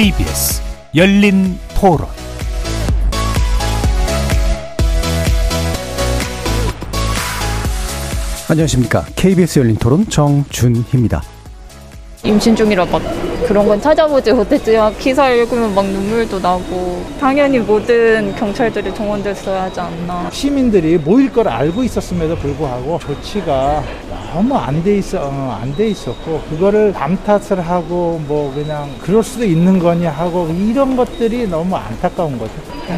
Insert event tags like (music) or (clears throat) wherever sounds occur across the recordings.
KBS 열린 토론 안녕하십니까. KBS 열린 토론 정준희입니다. 임신 중이라 막 그런 건 찾아보지 못했지만 기사 읽으면 막 눈물도 나고 당연히 모든 경찰들이 동원됐어야 하지 않나. 시민들이 모일 걸 알고 있었음에도 불구하고 조치가 너무 안 돼 있어 어, 안돼 있었고 그거를 남 탓을 하고 뭐 그냥 그럴 수도 있는 거냐 하고 이런 것들이 너무 안타까운 거죠.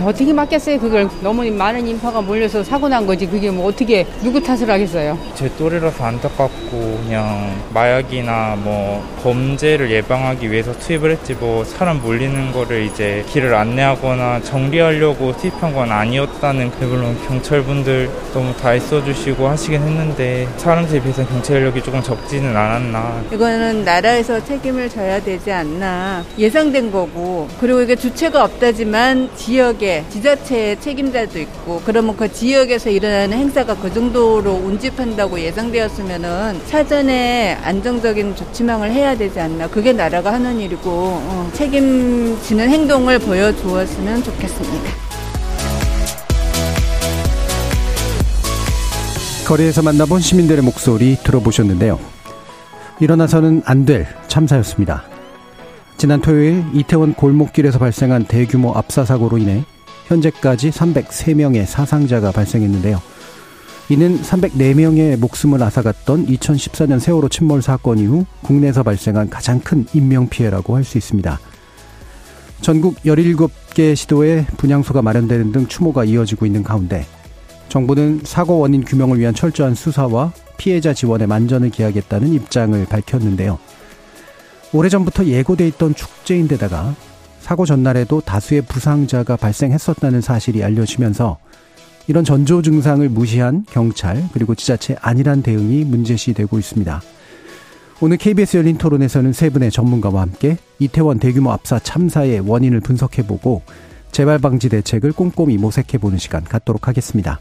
어떻게 맡겠어요 그걸? 너무 많은 인파가 몰려서 사고 난 거지. 그게 뭐 어떻게 누구 탓을 하겠어요? 제 또래라서 안타깝고 그냥 마약이나 뭐 범죄를 예방하기 위해서 투입을 했지 뭐 사람 몰리는 거를 이제 길을 안내하거나 정리하려고 투입한 건 아니었다는 그 물론 경찰분들 너무 다 애써주시고 하시긴 했는데 사람들에 비해서 경찰력이 조금 적지는 않았나. 이거는 나라에서 책임을 져야 되지 않나. 예상된 거고. 그리고 이게 주체가 없다지만 지역 지역에 지자체 책임자도 있고 그러면 그 지역에서 일어나는 행사가 그 정도로 운집한다고 예상되었으면은 사전에 안정적인 조치망을 해야 되지 않나. 그게 나라가 하는 일이고 어, 책임지는 행동을 보여주었으면 좋겠습니다. 거리에서 만나본 시민들의 목소리 들어보셨는데요. 일어나서는 안 될 참사였습니다. 지난 토요일 이태원 골목길에서 발생한 대규모 압사 사고로 인해 현재까지 303명의 사상자가 발생했는데요. 이는 304명의 목숨을 앗아갔던 2014년 세월호 침몰 사건 이후 국내에서 발생한 가장 큰 인명피해라고 할 수 있습니다. 전국 17개 시도에 분향소가 마련되는 등 추모가 이어지고 있는 가운데 정부는 사고 원인 규명을 위한 철저한 수사와 피해자 지원에 만전을 기하겠다는 입장을 밝혔는데요. 오래전부터 예고돼 있던 축제인데다가 사고 전날에도 다수의 부상자가 발생했었다는 사실이 알려지면서 이런 전조 증상을 무시한 경찰 그리고 지자체 안일한 대응이 문제시되고 있습니다. 오늘 KBS 열린 토론에서는 세 분의 전문가와 함께 이태원 대규모 압사 참사의 원인을 분석해보고 재발 방지 대책을 꼼꼼히 모색해보는 시간 갖도록 하겠습니다.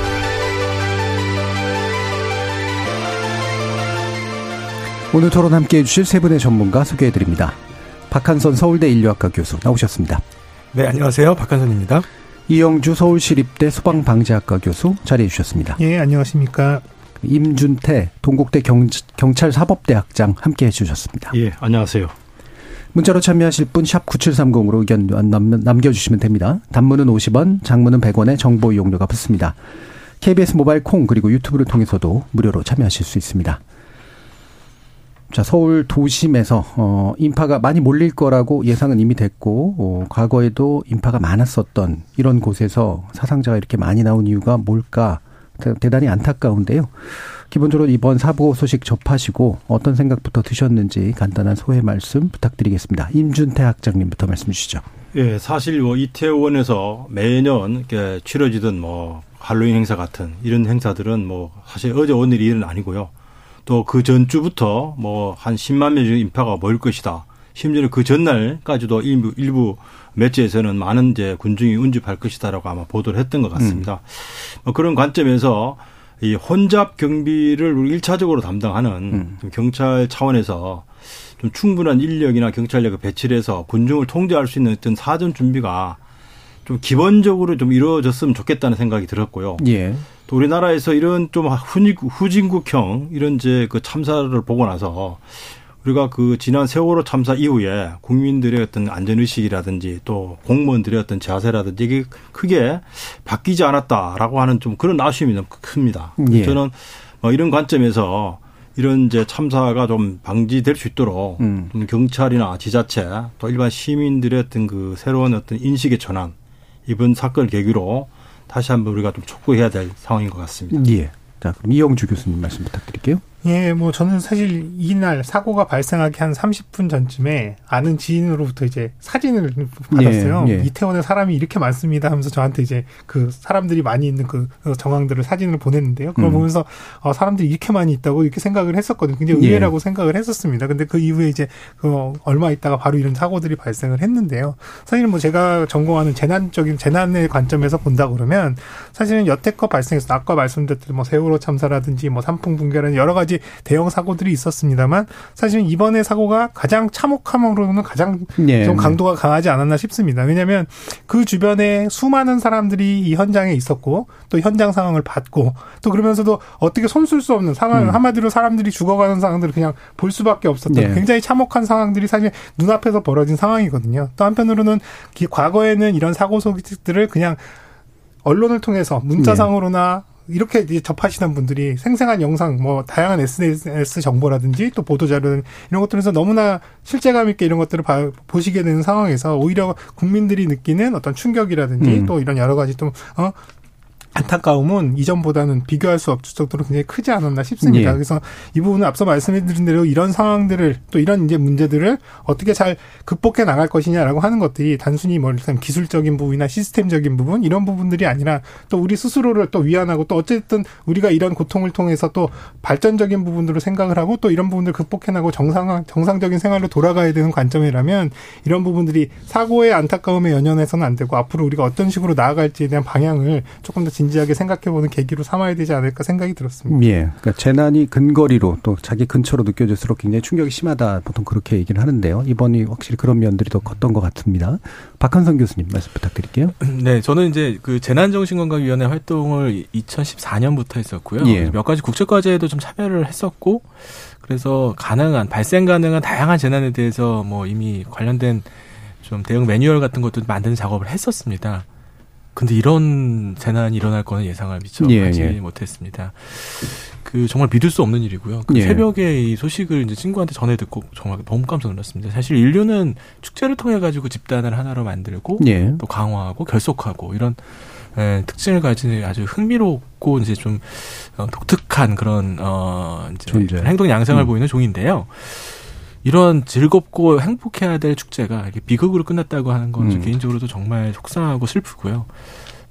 오늘 토론 함께 해 주실 세 분의 전문가 소개해 드립니다. 박한선 서울대 인류학과 교수 나오셨습니다. 네, 안녕하세요. 박한선입니다. 이영주 서울시립대 소방방재학과 교수 자리해 주셨습니다. 예, 안녕하십니까. 임준태 동국대 경, 경찰사법대학장 함께 해 주셨습니다. 예, 안녕하세요. 문자로 참여하실 분 샵 9730으로 의견 남 겨주시면 됩니다. 단문은 50원, 장문은 100원의 정보 이용료가 붙습니다. KBS 모바일 콩 그리고 유튜브를 통해서도 무료로 참여하실 수 있습니다. 자, 서울 도심에서 어 인파가 많이 몰릴 거라고 예상은 이미 됐고 어 과거에도 인파가 많았었던 이런 곳에서 사상자가 이렇게 많이 나온 이유가 뭘까 대단히 안타까운데요. 기본적으로 이번 사고 소식 접하시고 어떤 생각부터 드셨는지 간단한 소회 말씀 부탁드리겠습니다. 임준태 학장님부터 말씀 주시죠. 예, 사실 뭐 이태원에서 매년 이렇게 치러지던 뭐 할로윈 행사 같은 이런 행사들은 뭐 사실 어제 오늘 일은 아니고요. 또 그 전주부터 뭐 한 10만 명 정도 인파가 모일 것이다. 심지어 그 전날까지도 일부, 일부 매체에서는 많은 이제 군중이 운집할 것이다라고 아마 보도를 했던 것 같습니다. 음. 뭐 그런 관점에서 이 혼잡 경비를 우리 1차적으로 담당하는 음. 경찰 차원에서 좀 충분한 인력이나 경찰력을 배치를 해서 군중을 통제할 수 있는 어떤 사전 준비가 좀 기본적으로 좀 이루어졌으면 좋겠다는 생각이 들었고요. 예. 또 우리나라에서 이런 좀 후진국형 이런 이제 그 참사를 보고 나서 우리가 그 지난 세월호 참사 이후에 국민들의 어떤 안전의식이라든지 또 공무원들의 어떤 자세라든지 이게 크게 바뀌지 않았다라고 하는 좀 그런 아쉬움이 너무 큽니다. 예. 저는 뭐 이런 관점에서 이런 이제 참사가 좀 방지될 수 있도록 음. 경찰이나 지자체 또 일반 시민들의 어떤 그 새로운 어떤 인식의 전환 이번 사건을 계기로 다시 한번 우리가 좀 촉구해야 될 상황인 것 같습니다. 예. 자, 그럼 이영주 교수님 말씀 부탁드릴게요. 예, 뭐 저는 사실 이날 사고가 발생하기 한 30분 전쯤에 아는 지인으로부터 이제 사진을 받았어요. 예, 예. 이태원에 사람이 이렇게 많습니다 하면서 저한테 이제 그 사람들이 많이 있는 그 정황들을 사진을 보냈는데요. 그걸 음. 보면서 어, 사람들이 이렇게 많이 있다고 이렇게 생각을 했었거든요. 굉장히 예. 의외라고 예. 생각을 했었습니다. 근데 그 이후에 이제 그 얼마 있다가 바로 이런 사고들이 발생을 했는데요. 사실은 뭐 제가 전공하는 재난적인 재난의 관점에서 본다 그러면 사실은 여태껏 발생해서 아까 말씀드렸던 뭐 세월호 참사라든지 뭐 삼풍 붕괴라는 여러 가지 가지 대형 사고들이 있었습니다만 사실은 이번에 사고가 가장 참혹함으로는 가장 예. 좀 강도가 강하지 않았나 싶습니다. 왜냐하면 그 주변에 수많은 사람들이 이 현장에 있었고 또 현장 상황을 봤고 또 그러면서도 어떻게 손쓸 수 없는 상황 음. 한마디로 사람들이 죽어가는 상황들을 그냥 볼 수밖에 없었던 예. 굉장히 참혹한 상황들이 사실 눈앞에서 벌어진 상황이거든요. 또 한편으로는 과거에는 이런 사고 소식들을 그냥 언론을 통해서 문자상으로나 이렇게 접하시는 분들이 생생한 영상, 뭐 다양한 SNS 정보라든지 또 보도 자료 이런 것들에서 너무나 실제감 있게 이런 것들을 봐, 보시게 되는 상황에서 오히려 국민들이 느끼는 어떤 충격이라든지 음. 또 이런 여러 가지 좀 어, 안타까움은 이전보다는 비교할 수 없을 정도로 굉장히 크지 않았나 싶습니다. 예. 그래서 이 부분은 앞서 말씀드린 대로 이런 상황들을 또 이런 이제 문제들을 어떻게 잘 극복해 나갈 것이냐라고 하는 것들이 단순히 뭐 일단 기술적인 부분이나 시스템적인 부분 이런 부분들이 아니라 또 우리 스스로를 또 위안하고 또 어쨌든 우리가 이런 고통을 통해서 또 발전적인 부분들을 생각을 하고 또 이런 부분들을 극복해 나고 정상 정상적인 생활로 돌아가야 되는 관점이라면 이런 부분들이 사고의 안타까움에 연연해서는 안 되고 앞으로 우리가 어떤 식으로 나아갈지에 대한 방향을 조금 더 진지하게 생각해보는 계기로 삼아야 되지 않을까 생각이 들었습니다. 예. 그러니까 재난이 근거리로 또 자기 근처로 느껴질수록 굉장히 충격이 심하다. 보통 그렇게 얘기를 하는데요. 이번이 확실히 그런 면들이 더 컸던 것 같습니다. 박한성 교수님 말씀 부탁드릴게요. 네. 저는 이제 그 재난정신건강위원회 활동을 2014년부터 했었고요. 예. 몇 가지 국제과제에도 좀 참여를 했었고 그래서 가능한 발생 가능한 다양한 재난에 대해서 뭐 이미 관련된 좀 대응 매뉴얼 같은 것도 만드는 작업을 했었습니다. 근데 이런 재난이 일어날 거는 예상을 미처 예, 하지 예. 못했습니다. 그 정말 믿을 수 없는 일이고요. 그 예. 새벽에 이 소식을 이제 친구한테 전해 듣고 정말 너무 깜짝 놀랐습니다. 사실 인류는 축제를 통해 가지고 집단을 하나로 만들고 예. 또 강화하고 결속하고 이런 예, 특징을 가진 아주 흥미롭고 이제 좀 어, 독특한 그런 어 이제 행동 양상을 음. 보이는 종인데요. 이런 즐겁고 행복해야 될 축제가 이렇게 비극으로 끝났다고 하는 건 음. 개인적으로도 정말 속상하고 슬프고요.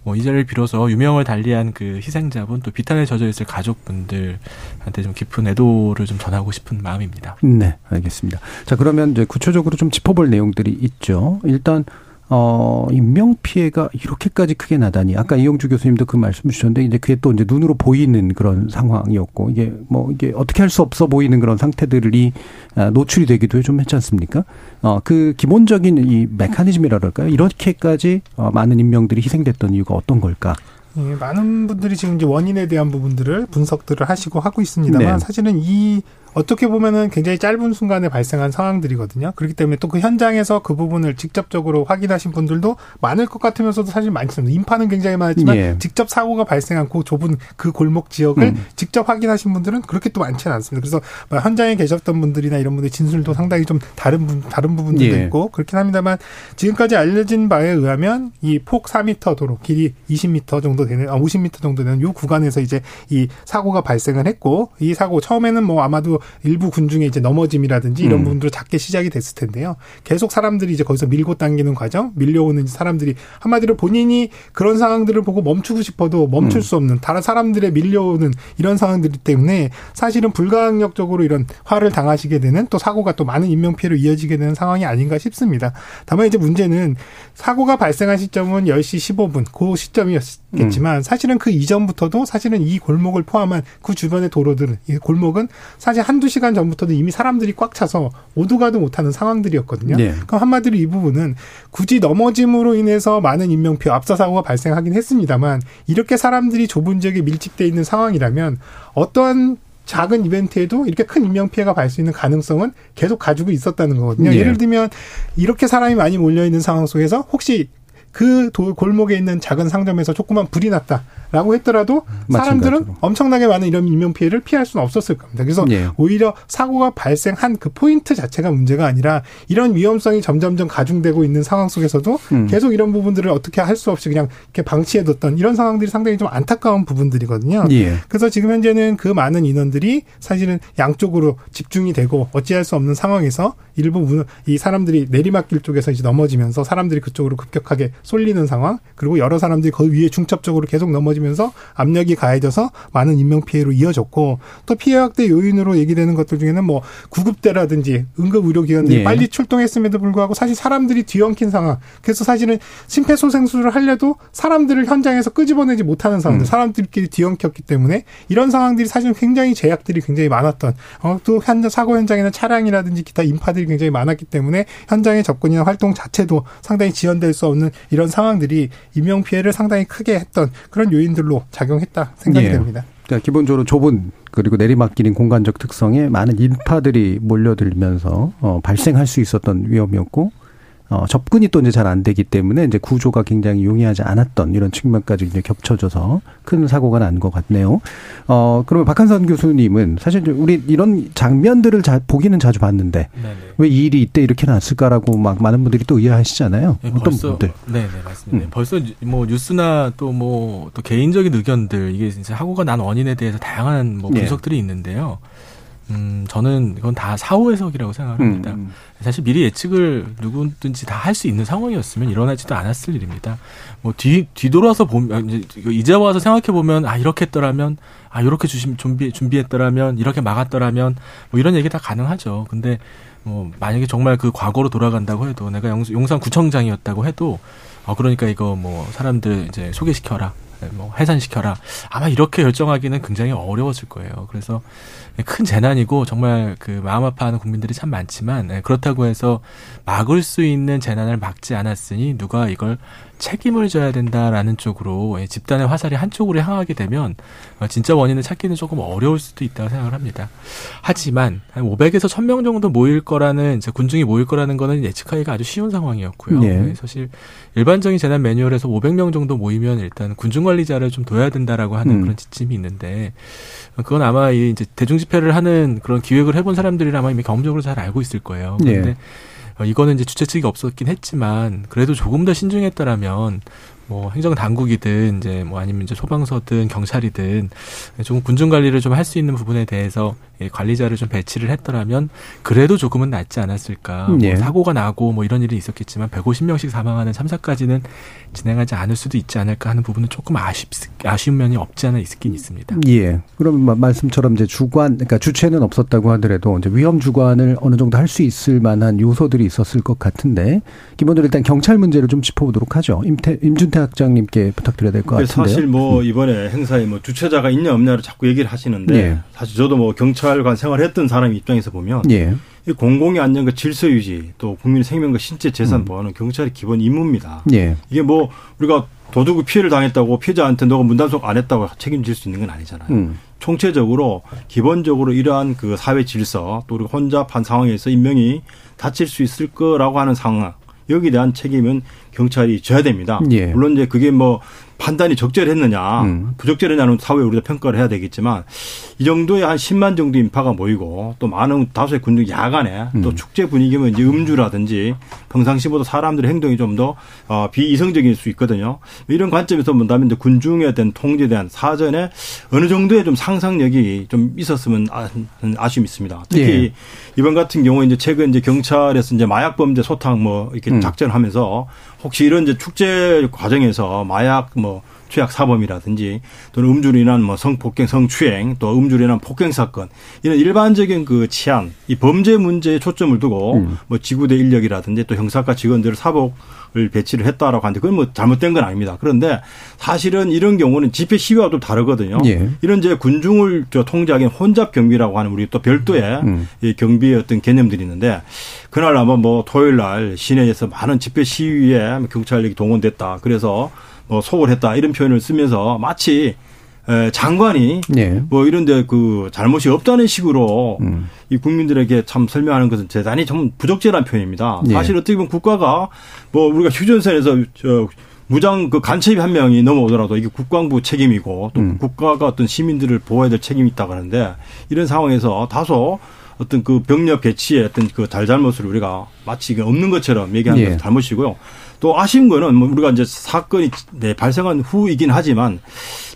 뭐 이 자리를 빌어서 유명을 달리한 그 희생자분 또 비탄에 젖어 있을 가족분들한테 좀 깊은 애도를 좀 전하고 싶은 마음입니다. 네, 알겠습니다. 자, 그러면 이제 구체적으로 좀 짚어볼 내용들이 있죠. 일단 어, 인명 피해가 이렇게까지 크게 나다니. 아까 이용주 교수님도 그 말씀 주셨는데 이제 그게 또 이제 눈으로 보이는 그런 상황이었고 이게 뭐 이게 어떻게 할 수 없어 보이는 그런 상태들이 아, 노출이 되기도 좀 했지 않습니까? 어, 그 기본적인 이 메커니즘이라 그럴까요? 이렇게까지 어, 많은 인명들이 희생됐던 이유가 어떤 걸까? 예, 많은 분들이 지금 이제 원인에 대한 부분들을 분석들을 하시고 하고 있습니다만 네. 사실은 이 어떻게 보면은 굉장히 짧은 순간에 발생한 상황들이거든요. 그렇기 때문에 또 그 현장에서 그 부분을 직접적으로 확인하신 분들도 많을 것 같으면서도 사실 많습니다. 인파는 굉장히 많지만 예. 직접 사고가 발생한 그 좁은 그 골목 지역을 음. 직접 확인하신 분들은 그렇게 또 많지는 않습니다. 그래서 뭐 현장에 계셨던 분들이나 이런 분들의 진술도 상당히 좀 다른 분 다른 부분들도 예. 있고 그렇긴 합니다만 지금까지 알려진 바에 의하면 이 폭 4m 도로 길이 20m 정도 되는 아 50m 정도 되는 요 구간에서 이제 이 사고가 발생을 했고 이 사고 처음에는 뭐 아마도 일부 군중의 이제 넘어짐이라든지 이런 음. 부분들로 작게 시작이 됐을 텐데요. 계속 사람들이 이제 거기서 밀고 당기는 과정, 밀려오는 사람들이 한마디로 본인이 그런 상황들을 보고 멈추고 싶어도 멈출 음. 수 없는 다른 사람들의 밀려오는 이런 상황들이 때문에 사실은 불가항력적으로 이런 화를 당하시게 되는 또 사고가 또 많은 인명 피해로 이어지게 되는 상황이 아닌가 싶습니다. 다만 이제 문제는 사고가 발생한 시점은 10시 15분 그 시점이었겠지만 음. 사실은 그 이전부터도 사실은 이 골목을 포함한 그 주변의 도로들은 이 골목은 사실 한두 시간 전부터도 이미 사람들이 꽉 차서 오도 가도 못하는 상황들이었거든요. 네. 그럼 한마디로 이 부분은 굳이 넘어짐으로 인해서 많은 인명피해, 압사 사고가 발생하긴 했습니다만 이렇게 사람들이 좁은 지역에 밀집돼 있는 상황이라면 어떠한 작은 이벤트에도 이렇게 큰 인명 피해가 발 수 있는 가능성은 계속 가지고 있었다는 거거든요. 네. 예를 들면 이렇게 사람이 많이 몰려 있는 상황 속에서 혹시 그 도, 골목에 있는 작은 상점에서 조그만 불이 났다라고 했더라도 사람들은 마찬가지로. 엄청나게 많은 이런 인명 피해를 피할 수는 없었을 겁니다. 그래서 예. 오히려 사고가 발생한 그 포인트 자체가 문제가 아니라 이런 위험성이 점점점 가중되고 있는 상황 속에서도 음. 계속 이런 부분들을 어떻게 할 수 없이 그냥 이렇게 방치해뒀던 이런 상황들이 상당히 좀 안타까운 부분들이거든요. 예. 그래서 지금 현재는 그 많은 인원들이 사실은 양쪽으로 집중이 되고 어찌할 수 없는 상황에서 일부 이 사람들이 내리막길 쪽에서 이제 넘어지면서 사람들이 그쪽으로 급격하게 쏠리는 상황 그리고 여러 사람들이 그 위에 중첩적으로 계속 넘어지면서 압력이 가해져서 많은 인명 피해로 이어졌고 또 피해 확대 요인으로 얘기되는 것들 중에는 뭐 구급대라든지 응급 의료기관들이 예. 빨리 출동했음에도 불구하고 사실 사람들이 뒤엉킨 상황 그래서 사실은 심폐소생술을 하려도 사람들을 현장에서 끄집어내지 못하는 상황들 음. 사람들끼리 뒤엉켰기 때문에 이런 상황들이 사실 굉장히 제약들이 굉장히 많았던 어, 또 현장 사고 현장에는 차량이라든지 기타 인파들이 굉장히 많았기 때문에 현장의 접근이나 활동 자체도 상당히 지연될 수 없는 이런 상황들이 인명 피해를 상당히 크게 했던 그런 요인들로 작용했다 생각이 예. 됩니다. 그러니까 기본적으로 좁은 그리고 내리막길인 공간적 특성에 많은 인파들이 몰려들면서 어, 발생할 수 있었던 위험이었고 어, 접근이 또 이제 잘 안 되기 때문에 이제 구조가 굉장히 용이하지 않았던 이런 측면까지 이제 겹쳐져서 큰 사고가 난 것 같네요. 어, 그러면 박한선 교수님은 사실 우리 이런 장면들을 자, 보기는 자주 봤는데 왜이 일이 이때 이렇게 났을까라고 막 많은 분들이 또 의아하시잖아요. 네, 어떤 벌써, 분들? 네, 네, 맞습니다. 음. 벌써 뭐 뉴스나 또 뭐또 뭐 또 개인적인 의견들 이게 진짜 사고가 난 원인에 대해서 다양한 뭐 네. 분석들이 네. 있는데요. 음, 저는 이건 다 사후 해석이라고 생각합니다. 음. 사실 미리 예측을 누구든지 다 할 수 있는 상황이었으면 일어나지도 않았을 일입니다. 뭐 뒤, 뒤돌아서 보면, 이제 이제 와서 생각해 보면, 아, 이렇게 했더라면, 아, 이렇게 주심, 준비, 준비했더라면, 이렇게 막았더라면, 뭐 이런 얘기 다 가능하죠. 근데 뭐 만약에 정말 그 과거로 돌아간다고 해도 내가 용산 구청장이었다고 해도 어, 그러니까 이거 뭐 사람들 이제 소개시켜라. 뭐 해산시켜라. 아마 이렇게 결정하기는 굉장히 어려웠을 거예요. 그래서 큰 재난이고 정말 그 마음 아파하는 국민들이 참 많지만 네, 그렇다고 해서 막을 수 있는 재난을 막지 않았으니 누가 이걸 책임을 져야 된다라는 쪽으로 예, 집단의 화살이 한쪽으로 향하게 되면 어, 진짜 원인을 찾기는 조금 어려울 수도 있다고 생각을 합니다. 하지만 한 500에서 1000명 정도 모일 거라는 이제 군중이 모일 거라는 거는 예측하기가 아주 쉬운 상황이었고요. 네. 사실 일반적인 재난 매뉴얼에서 500명 정도 모이면 일단 군중 관리자를 좀 둬야 된다라고 하는 음. 그런 지침이 있는데 그건 아마 이제 대중 집 회를 하는 그런 기획을 해본 사람들이라면 이미 경험적으로 잘 알고 있을 거예요. 그런데 네. 어, 이거는 이제 주최 측이 없었긴 했지만 그래도 조금 더 신중했더라면 뭐 행정 당국이든 이제 뭐 아니면 이제 소방서든 경찰이든 조금 군중 관리를 좀 할 수 있는 부분에 대해서 예, 관리자를 좀 배치를 했더라면 그래도 조금은 낫지 않았을까. 뭐 예. 뭐 사고가 나고 뭐 이런 일이 있었겠지만 150명씩 사망하는 참사까지는 진행하지 않을 수도 있지 않을까 하는 부분은 조금 아쉽 아쉬운 면이 없지 않아 있긴 있습니다. 예. 그럼 말씀처럼 이제 주관 그러니까 주체는 없었다고 하더라도 이제 위험 주관을 어느 정도 할 수 있을 만한 요소들이 있었을 것 같은데 기본적으로 일단 경찰 문제를 좀 짚어보도록 하죠. 임태, 임준태 학장님께 부탁드려야 될 것 같은데요. 사실 뭐 음. 이번에 행사에 뭐 주최자가 있냐 없냐를 자꾸 얘기를 하시는데 예. 사실 저도 뭐 경찰관 생활했던 사람 입장에서 보면 예. 이 공공의 안전과 질서 유지 또 국민의 생명과 신체 재산 음. 보호는 경찰의 기본 임무입니다. 예. 이게 뭐 우리가 도둑이 피해를 당했다고 피해자한테 너가 문단속 안 했다고 책임질 수 있는 건 아니잖아요. 음. 총체적으로 기본적으로 이러한 그 사회 질서 또 우리가 혼잡한 상황에서 인명이 다칠 수 있을 거라고 하는 상황 여기에 대한 책임은 경찰이 져야 됩니다. 예. 물론 이제 그게 뭐 판단이 적절했느냐, 음. 부적절했냐는 사회에 우리가 평가를 해야 되겠지만 이 정도의 한 10만 정도 인파가 모이고 또 많은 다수의 군중 야간에 음. 또 축제 분위기면 이제 음주라든지 평상시보다 사람들의 행동이 좀더 어, 비이성적일 수 있거든요. 이런 관점에서 본다면 이제 군중에 대한 통제에 대한 사전에 어느 정도의 좀 상상력이 좀 있었으면 아, 아쉬움이 있습니다. 특히 예. 이번 같은 경우에 이제 최근 이제 경찰에서 이제 마약 범죄 소탕 뭐 이렇게 음. 작전하면서 혹시 이런 이제 축제 과정에서 마약 뭐 투약 사범이라든지 또는 음주로 인한 뭐 성폭행, 성추행 또 음주로 인한 폭행 사건 이런 일반적인 그 치안 이 범죄 문제에 초점을 두고 음. 뭐 지구대 인력이라든지 또 형사과 직원들을 사복을 배치를 했다라고 하는데 그건 뭐 잘못된 건 아닙니다. 그런데 사실은 이런 경우는 집회 시위와도 다르거든요. 예. 이런 이제 군중을 저 통제하기 혼잡 경비라고 하는 우리 또 별도의 음. 이 경비의 어떤 개념들이 있는데 그날 아마 뭐 토요일 날 시내에서 많은 집회 시위에 경찰력이 동원됐다. 그래서 뭐 소홀했다 이런 표현을 쓰면서 마치 에, 장관이 예. 뭐 이런데 그 잘못이 없다는 식으로 음. 이 국민들에게 참 설명하는 것은 대단히 좀 부적절한 표현입니다. 예. 사실 어떻게 보면 국가가 뭐 우리가 휴전선에서 저 무장 그 간첩이 한 명이 넘어오더라도 이게 국방부 책임이고 또 음. 국가가 어떤 시민들을 보호해야 될 책임이 있다고 하는데 이런 상황에서 다소 어떤 그 병력 배치의 어떤 그 잘잘못을 우리가 마치 없는 것처럼 얘기하는 예. 것은 잘못이고요. 또 아쉬운 거는 뭐 우리가 이제 사건이 네, 발생한 후이긴 하지만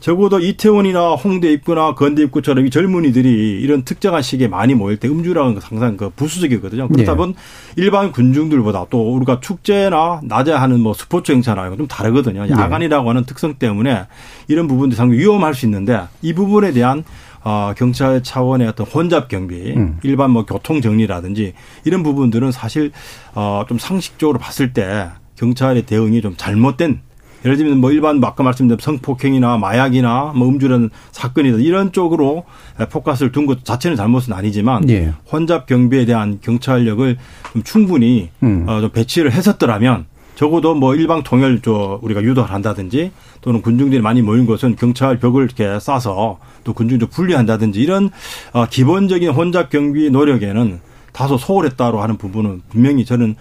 적어도 이태원이나 홍대 입구나 건대 입구처럼 이 젊은이들이 이런 특정한 시기에 많이 모일 때 음주라는 건 항상 그 부수적이거든요. 그렇다 보면 네. 일반 군중들보다 또 우리가 축제나 낮에 하는 뭐 스포츠 행사나 좀 다르거든요. 네. 야간이라고 하는 특성 때문에 이런 부분들이 상당히 위험할 수 있는데 이 부분에 대한 어, 경찰 차원의 어떤 혼잡 경비, 음. 일반 뭐 교통 정리라든지 이런 부분들은 사실 어, 좀 상식적으로 봤을 때 경찰의 대응이 좀 잘못된 예를 들면 뭐 일반 뭐 아까 말씀드린 성폭행이나 마약이나 뭐 음주라는 사건이다 이런 쪽으로 포커스를 둔 것 자체는 잘못은 아니지만 예. 혼잡 경비에 대한 경찰력을 좀 충분히 음. 어, 좀 배치를 했었더라면 적어도 뭐 일방 통일 저 우리가 유도를 한다든지 또는 군중들이 많이 모인 곳은 경찰 벽을 이렇게 싸서 또 군중들 분리한다든지 이런 어, 기본적인 혼잡 경비 노력에는 다소 소홀했다로 하는 부분은 분명히 저는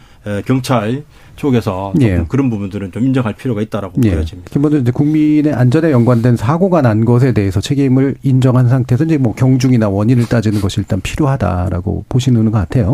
경찰 쪽에서 예. 그런 부분들은 좀 인정할 필요가 있다라고 예. 보여집니다. 기본적으로 이제 국민의 안전에 연관된 사고가 난 것에 대해서 책임을 인정한 상태에서 이제 뭐 경중이나 원인을 따지는 것이 일단 필요하다라고 보시는 것 같아요.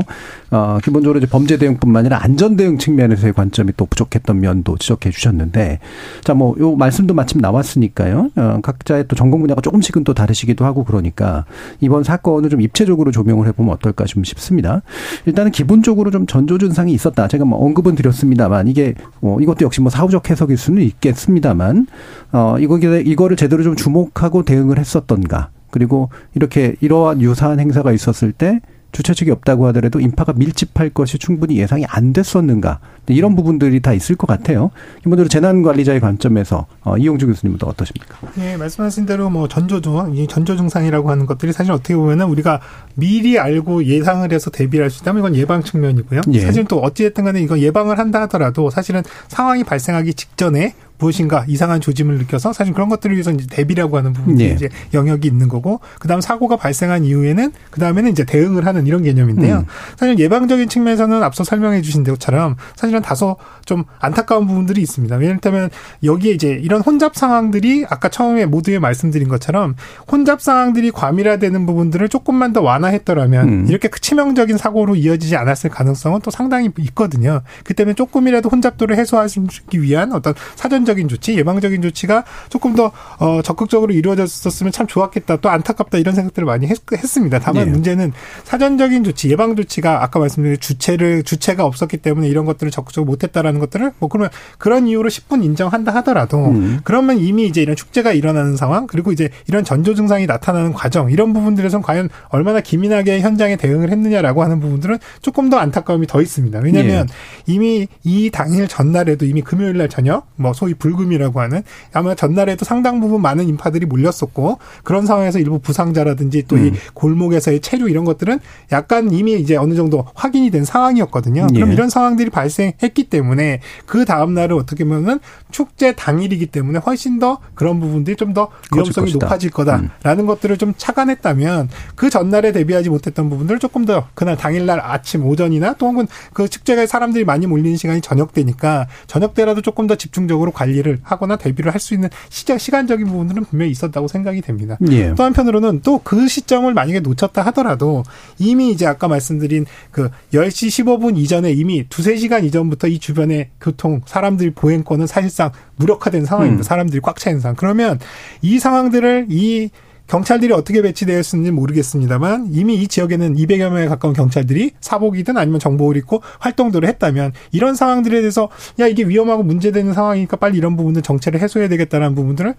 어, 기본적으로 이제 범죄 대응뿐만 아니라 안전 대응 측면에서의 관점이 또 부족했던 면도 지적해 주셨는데, 자 뭐 요 말씀도 마침 나왔으니까요. 어, 각자의 또 전공 분야가 조금씩은 또 다르시기도 하고 그러니까 이번 사건을 좀 입체적으로 조명을 해보면 어떨까 좀 싶습니다. 일단은 기본적으로 좀 전조 증상이 있었다. 제가 뭐 언급은 드렸습니다. 있습니다만 이게 뭐 이것도 역시 뭐 사후적 해석일 수는 있겠습니다만 어 이거 이거를 제대로 좀 주목하고 대응을 했었던가 그리고 이렇게 이러한 유사한 행사가 있었을 때 주최 측이 없다고 하더라도 인파가 밀집할 것이 충분히 예상이 안 됐었는가 이런 부분들이 다 있을 것 같아요. 이분들은 재난관리자의 관점에서 어, 이용주 교수님은 어떠십니까? 네, 말씀하신 대로 뭐 전조증, 이 전조 증상이라고 하는 것들이 사실 어떻게 보면은 우리가 미리 알고 예상을 해서 대비를 할 수 있다면 이건 예방 측면이고요. 예. 사실 또 어찌됐든 간에 이건 예방을 한다 하더라도 사실은 상황이 발생하기 직전에 무엇인가 이상한 조짐을 느껴서 사실 그런 것들을 위해서 이제 대비라고 하는 부분이 네. 이제 영역이 있는 거고 그다음 사고가 발생한 이후에는 그다음에는 이제 대응을 하는 이런 개념인데요. 음. 사실 예방적인 측면에서는 앞서 설명해 주신 것처럼 사실은 다소 좀 안타까운 부분들이 있습니다. 왜냐하면 여기에 이제 이런 혼잡 상황들이 아까 처음에 모두에 말씀드린 것처럼 혼잡 상황들이 과밀화되는 부분들을 조금만 더 완화했더라면 음. 이렇게 치명적인 사고로 이어지지 않았을 가능성은 또 상당히 있거든요. 그 때문에 조금이라도 혼잡도를 해소하기 위한 어떤 사전 사전적인 조치, 예방적인 조치가 조금 더 어, 적극적으로 이루어졌었으면 참 좋았겠다. 또 안타깝다 이런 생각들을 많이 했, 습니다 다만 네. 문제는 사전적인 조치, 예방 조치가 아까 말씀드린 주체를 주체가 없었기 때문에 이런 것들을 적극적으로 못했다라는 것들을 뭐 그러면 그런 이유로 10분 인정한다 하더라도 음. 그러면 이미 이제 이런 축제가 일어나는 상황 그리고 이제 이런 전조 증상이 나타나는 과정 이런 부분들에선 과연 얼마나 기민하게 현장에 대응을 했느냐라고 하는 부분들은 조금 더 안타까움이 더 있습니다. 왜냐하면 네. 이미 이 당일 전날에도 이미 금요일 날 저녁 뭐 소위 불금이라고 하는 아마 전날에도 상당 부분 많은 인파들이 몰렸었고 그런 상황에서 일부 부상자라든지 또이 음. 골목에서의 체류 이런 것들은 약간 이미 이제 어느 정도 확인이 된 상황이었거든요. 예. 그럼 이런 상황들이 발생했기 때문에 그 다음 날은 어떻게 보면은 축제 당일이기 때문에 훨씬 더 그런 부분들이 좀 더 위험성이 높아질 거다라는 음. 것들을 좀 착안했다면 그 전날에 대비하지 못했던 부분들을 조금 더 그날 당일날 아침 오전이나 또 혹은 그 축제가 사람들이 많이 몰리는 시간이 저녁 때니까 저녁 때라도 조금 더 집중적으로 관리 관리를 하거나 대비를 할 수 있는 시작 시간적인 부분들은 분명히 있었다고 생각이 됩니다. 예. 또 한편으로는 또 그 시점을 만약에 놓쳤다 하더라도 이미 이제 아까 말씀드린 그 10시 15분 이전에 이미 두세 시간 이전부터 이 주변의 교통 사람들 보행권은 사실상 무력화된 상황입니다. 음. 사람들이 꽉차 있는 상황. 그러면 이 상황들을 이 경찰들이 어떻게 배치되었는지 모르겠습니다만 이미 이 지역에는 200여 명에 가까운 경찰들이 사복이든 아니면 정복을 입고 활동들을 했다면 이런 상황들에 대해서 야 이게 위험하고 문제되는 상황이니까 빨리 이런 부분들 정체를 해소해야 되겠다는 부분들을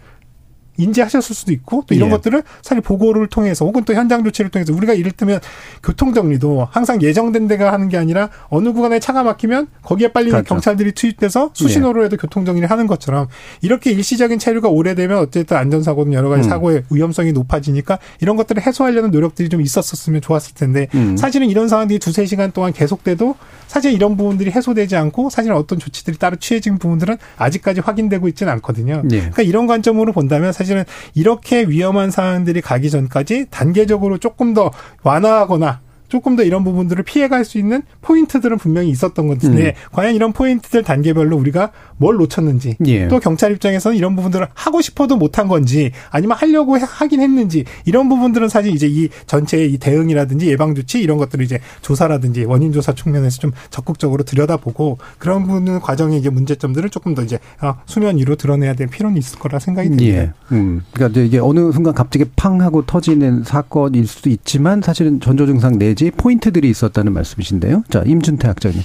인지하셨을 수도 있고 또 이런 예. 것들을 사실 보고를 통해서 혹은 또 현장 조치를 통해서 우리가 이를테면 교통 정리도 항상 예정된 데가 하는 게 아니라 어느 구간에 차가 막히면 거기에 빨리 그렇죠. 경찰들이 투입돼서 수신호로 해도 예. 교통 정리를 하는 것처럼 이렇게 일시적인 체류가 오래되면 어쨌든 안전사고는 여러 가지 음. 사고의 위험성이 높아지니까 이런 것들을 해소하려는 노력들이 좀 있었었으면 좋았을 텐데 음. 사실은 이런 상황들이 두세 시간 동안 계속돼도 사실 이런 부분들이 해소되지 않고 사실 어떤 조치들이 따로 취해진 부분들은 아직까지 확인되고 있지는 않거든요. 예. 그러니까 이런 관점으로 본다면 사실 사실은 이렇게 위험한 상황들이 가기 전까지 단계적으로 조금 더 완화하거나 조금 더 이런 부분들을 피해갈 수 있는 포인트들은 분명히 있었던 건데 음. 과연 이런 포인트들 단계별로 우리가 뭘 놓쳤는지 예. 또 경찰 입장에서는 이런 부분들을 하고 싶어도 못한 건지 아니면 하려고 하긴 했는지 이런 부분들은 사실 이제 이 전체의 이 대응이라든지 예방 조치 이런 것들을 이제 조사라든지 원인 조사 측면에서 좀 적극적으로 들여다보고 그런 부분 과정의 이제 문제점들을 조금 더 이제 어, 수면 위로 드러내야 될 필요는 있을 거라 생각이 듭니다. 예. 음. 그러니까 이게 어느 순간 갑자기 팡 하고 터지는 사건일 수도 있지만 사실은 전조 증상 내지 가지 포인트들이 있었다는 말씀이신데요. 자, 임준태 학자님.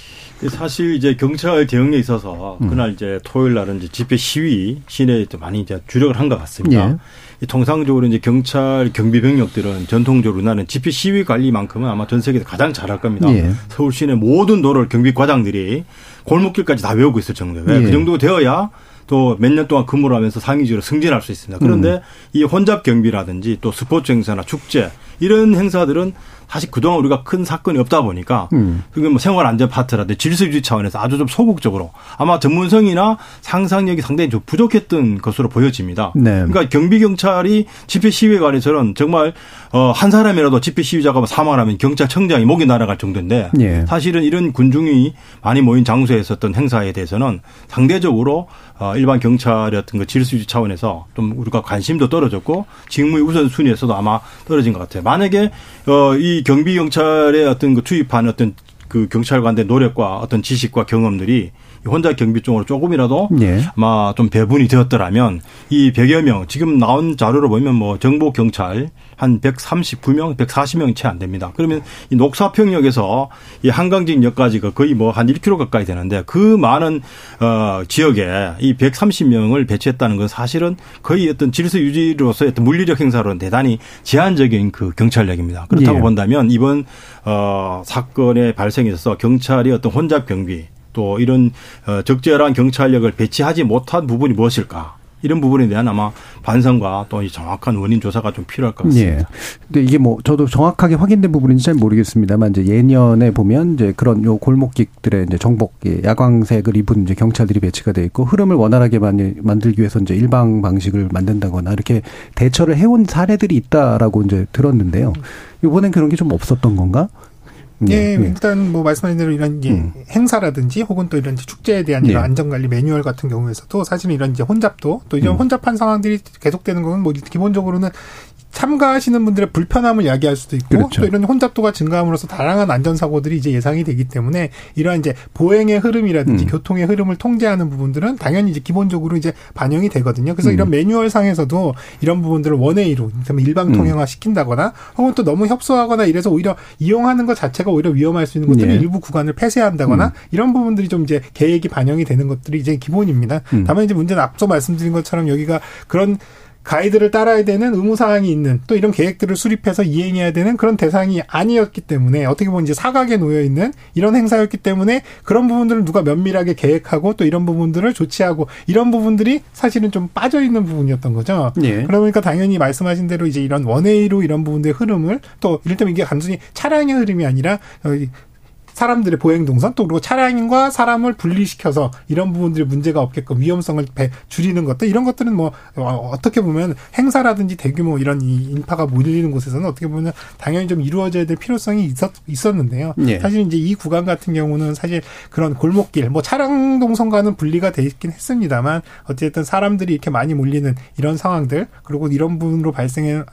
사실 이제 경찰 대응에 있어서 음. 그날 이제 토요일 날은 이제 집회 시위 시내에 많이 이제 주력을 한 것 같습니다. 예. 통상적으로 이제 경찰 경비 병력들은 전통적으로 나는 집회 시위 관리만큼은 아마 전 세계에서 가장 잘할 겁니다. 예. 서울 시내 모든 도로를 경비 과장들이 골목길까지 다 외우고 있을 정도에 예. 그 정도 되어야 또몇년 동안 근무를 하면서 상위직으로 승진할 수 있습니다. 그런데 음. 이 혼잡 경비라든지 또 스포츠 행사나 축제 이런 행사들은 사실 그동안 우리가 큰 사건이 없다 보니까 음. 그게 뭐 생활 안전 파트라든지 질서 유지 차원에서 아주 좀 소극적으로 아마 전문성이나 상상력이 상당히 좀 부족했던 것으로 보여집니다. 네. 그러니까 경비 경찰이 집회 시위에 관해서는 정말 어한 사람이라도 집회 시위자가 사망하면 경찰청장이 목이 날아갈 정도인데 예. 사실은 이런 군중이 많이 모인 장소에 있었던 행사에 대해서는 상대적으로 어 일반 경찰의 어떤 그 질서 유지 차원에서 좀 우리가 관심도 떨어졌고 직무의 우선순위에서도 아마 떨어진 것 같아요. 만약에 어이 경비 경찰의 어떤 그 투입한 어떤 그 경찰관의 노력과 어떤 지식과 경험들이 혼자 경비 쪽으로 조금이라도 예. 아마 좀 배분이 되었더라면 이 100여 명 지금 나온 자료로 보면 뭐 정보 경찰 한 139명, 140명 채안 됩니다. 그러면 이 녹사평역에서 이 한강진역까지 거의 뭐 한 1km 가까이 되는데 그 많은 어 지역에 이 130명을 배치했다는 건 사실은 거의 어떤 질서 유지로서의 어떤 물리력 행사로는 대단히 제한적인 그 경찰력입니다. 그렇다고 예. 본다면 이번 어 사건의 발생에 있어서 경찰이 어떤 혼잡 경비 또 이런 어, 적절한 경찰력을 배치하지 못한 부분이 무엇일까? 이런 부분에 대한 아마 반성과 또 이 정확한 원인 조사가 좀 필요할 것 같습니다. 예. 근데 이게 뭐 저도 정확하게 확인된 부분인지 잘 모르겠습니다만 이제 예년에 보면 이제 그런 요 골목길들의 이제 정복 예, 야광색을 입은 이제 경찰들이 배치가 돼 있고 흐름을 원활하게 만들기 위해서 이제 일방 방식을 만든다거나 이렇게 대처를 해온 사례들이 있다라고 이제 들었는데요. 이번엔 그런 게 좀 없었던 건가? 네, 예, 네. 일단 뭐 말씀하신 대로 이런 이제 음. 행사라든지 혹은 또 이런 축제에 대한 이런 네. 안전관리 매뉴얼 같은 경우에서도 사실은 이런 이제 혼잡도 또 이런 음. 혼잡한 상황들이 계속되는 거는 뭐 기본적으로는 참가하시는 분들의 불편함을 야기할 수도 있고 그렇죠. 또 이런 혼잡도가 증가함으로써 다양한 안전 사고들이 이제 예상이 되기 때문에 이러한 이제 보행의 흐름이라든지 음. 교통의 흐름을 통제하는 부분들은 당연히 이제 기본적으로 이제 반영이 되거든요. 그래서 음. 이런 매뉴얼 상에서도 이런 부분들을 원웨이로 일방 통행화 음. 시킨다거나 혹은 또 너무 협소하거나 이래서 오히려 이용하는 것 자체가 오히려 위험할 수 있는 것들이 예. 일부 구간을 폐쇄한다거나 음. 이런 부분들이 좀 이제 계획이 반영이 되는 것들이 이제 기본입니다. 음. 다만 이제 문제는 앞서 말씀드린 것처럼 여기가 그런 가이드를 따라야 되는 의무 사항이 있는 또 이런 계획들을 수립해서 이행해야 되는 그런 대상이 아니었기 때문에 어떻게 보면 이제 사각에 놓여 있는 이런 행사였기 때문에 그런 부분들을 누가 면밀하게 계획하고 또 이런 부분들을 조치하고 이런 부분들이 사실은 좀 빠져 있는 부분이었던 거죠. 예. 그러니까 당연히 말씀하신 대로 이제 이런 원웨이로 이런 부분들의 흐름을 또 이를테면 이게 단순히 차량의 흐름이 아니라 사람들의 보행 동선 또 그리고 차량과 사람을 분리시켜서 이런 부분들이 문제가 없게끔 위험성을 배, 줄이는 것들 이런 것들은 뭐 어, 어떻게 보면 행사라든지 대규모 이런 이 인파가 몰리는 곳에서는 어떻게 보면 당연히 좀 이루어져야 될 필요성이 있었 있었는데요. 예. 사실 이제 이 구간 같은 경우는 사실 그런 골목길 뭐 차량 동선과는 분리가 돼 있긴 했습니다만 어쨌든 사람들이 이렇게 많이 몰리는 이런 상황들 그리고 이런 부분으로 발생해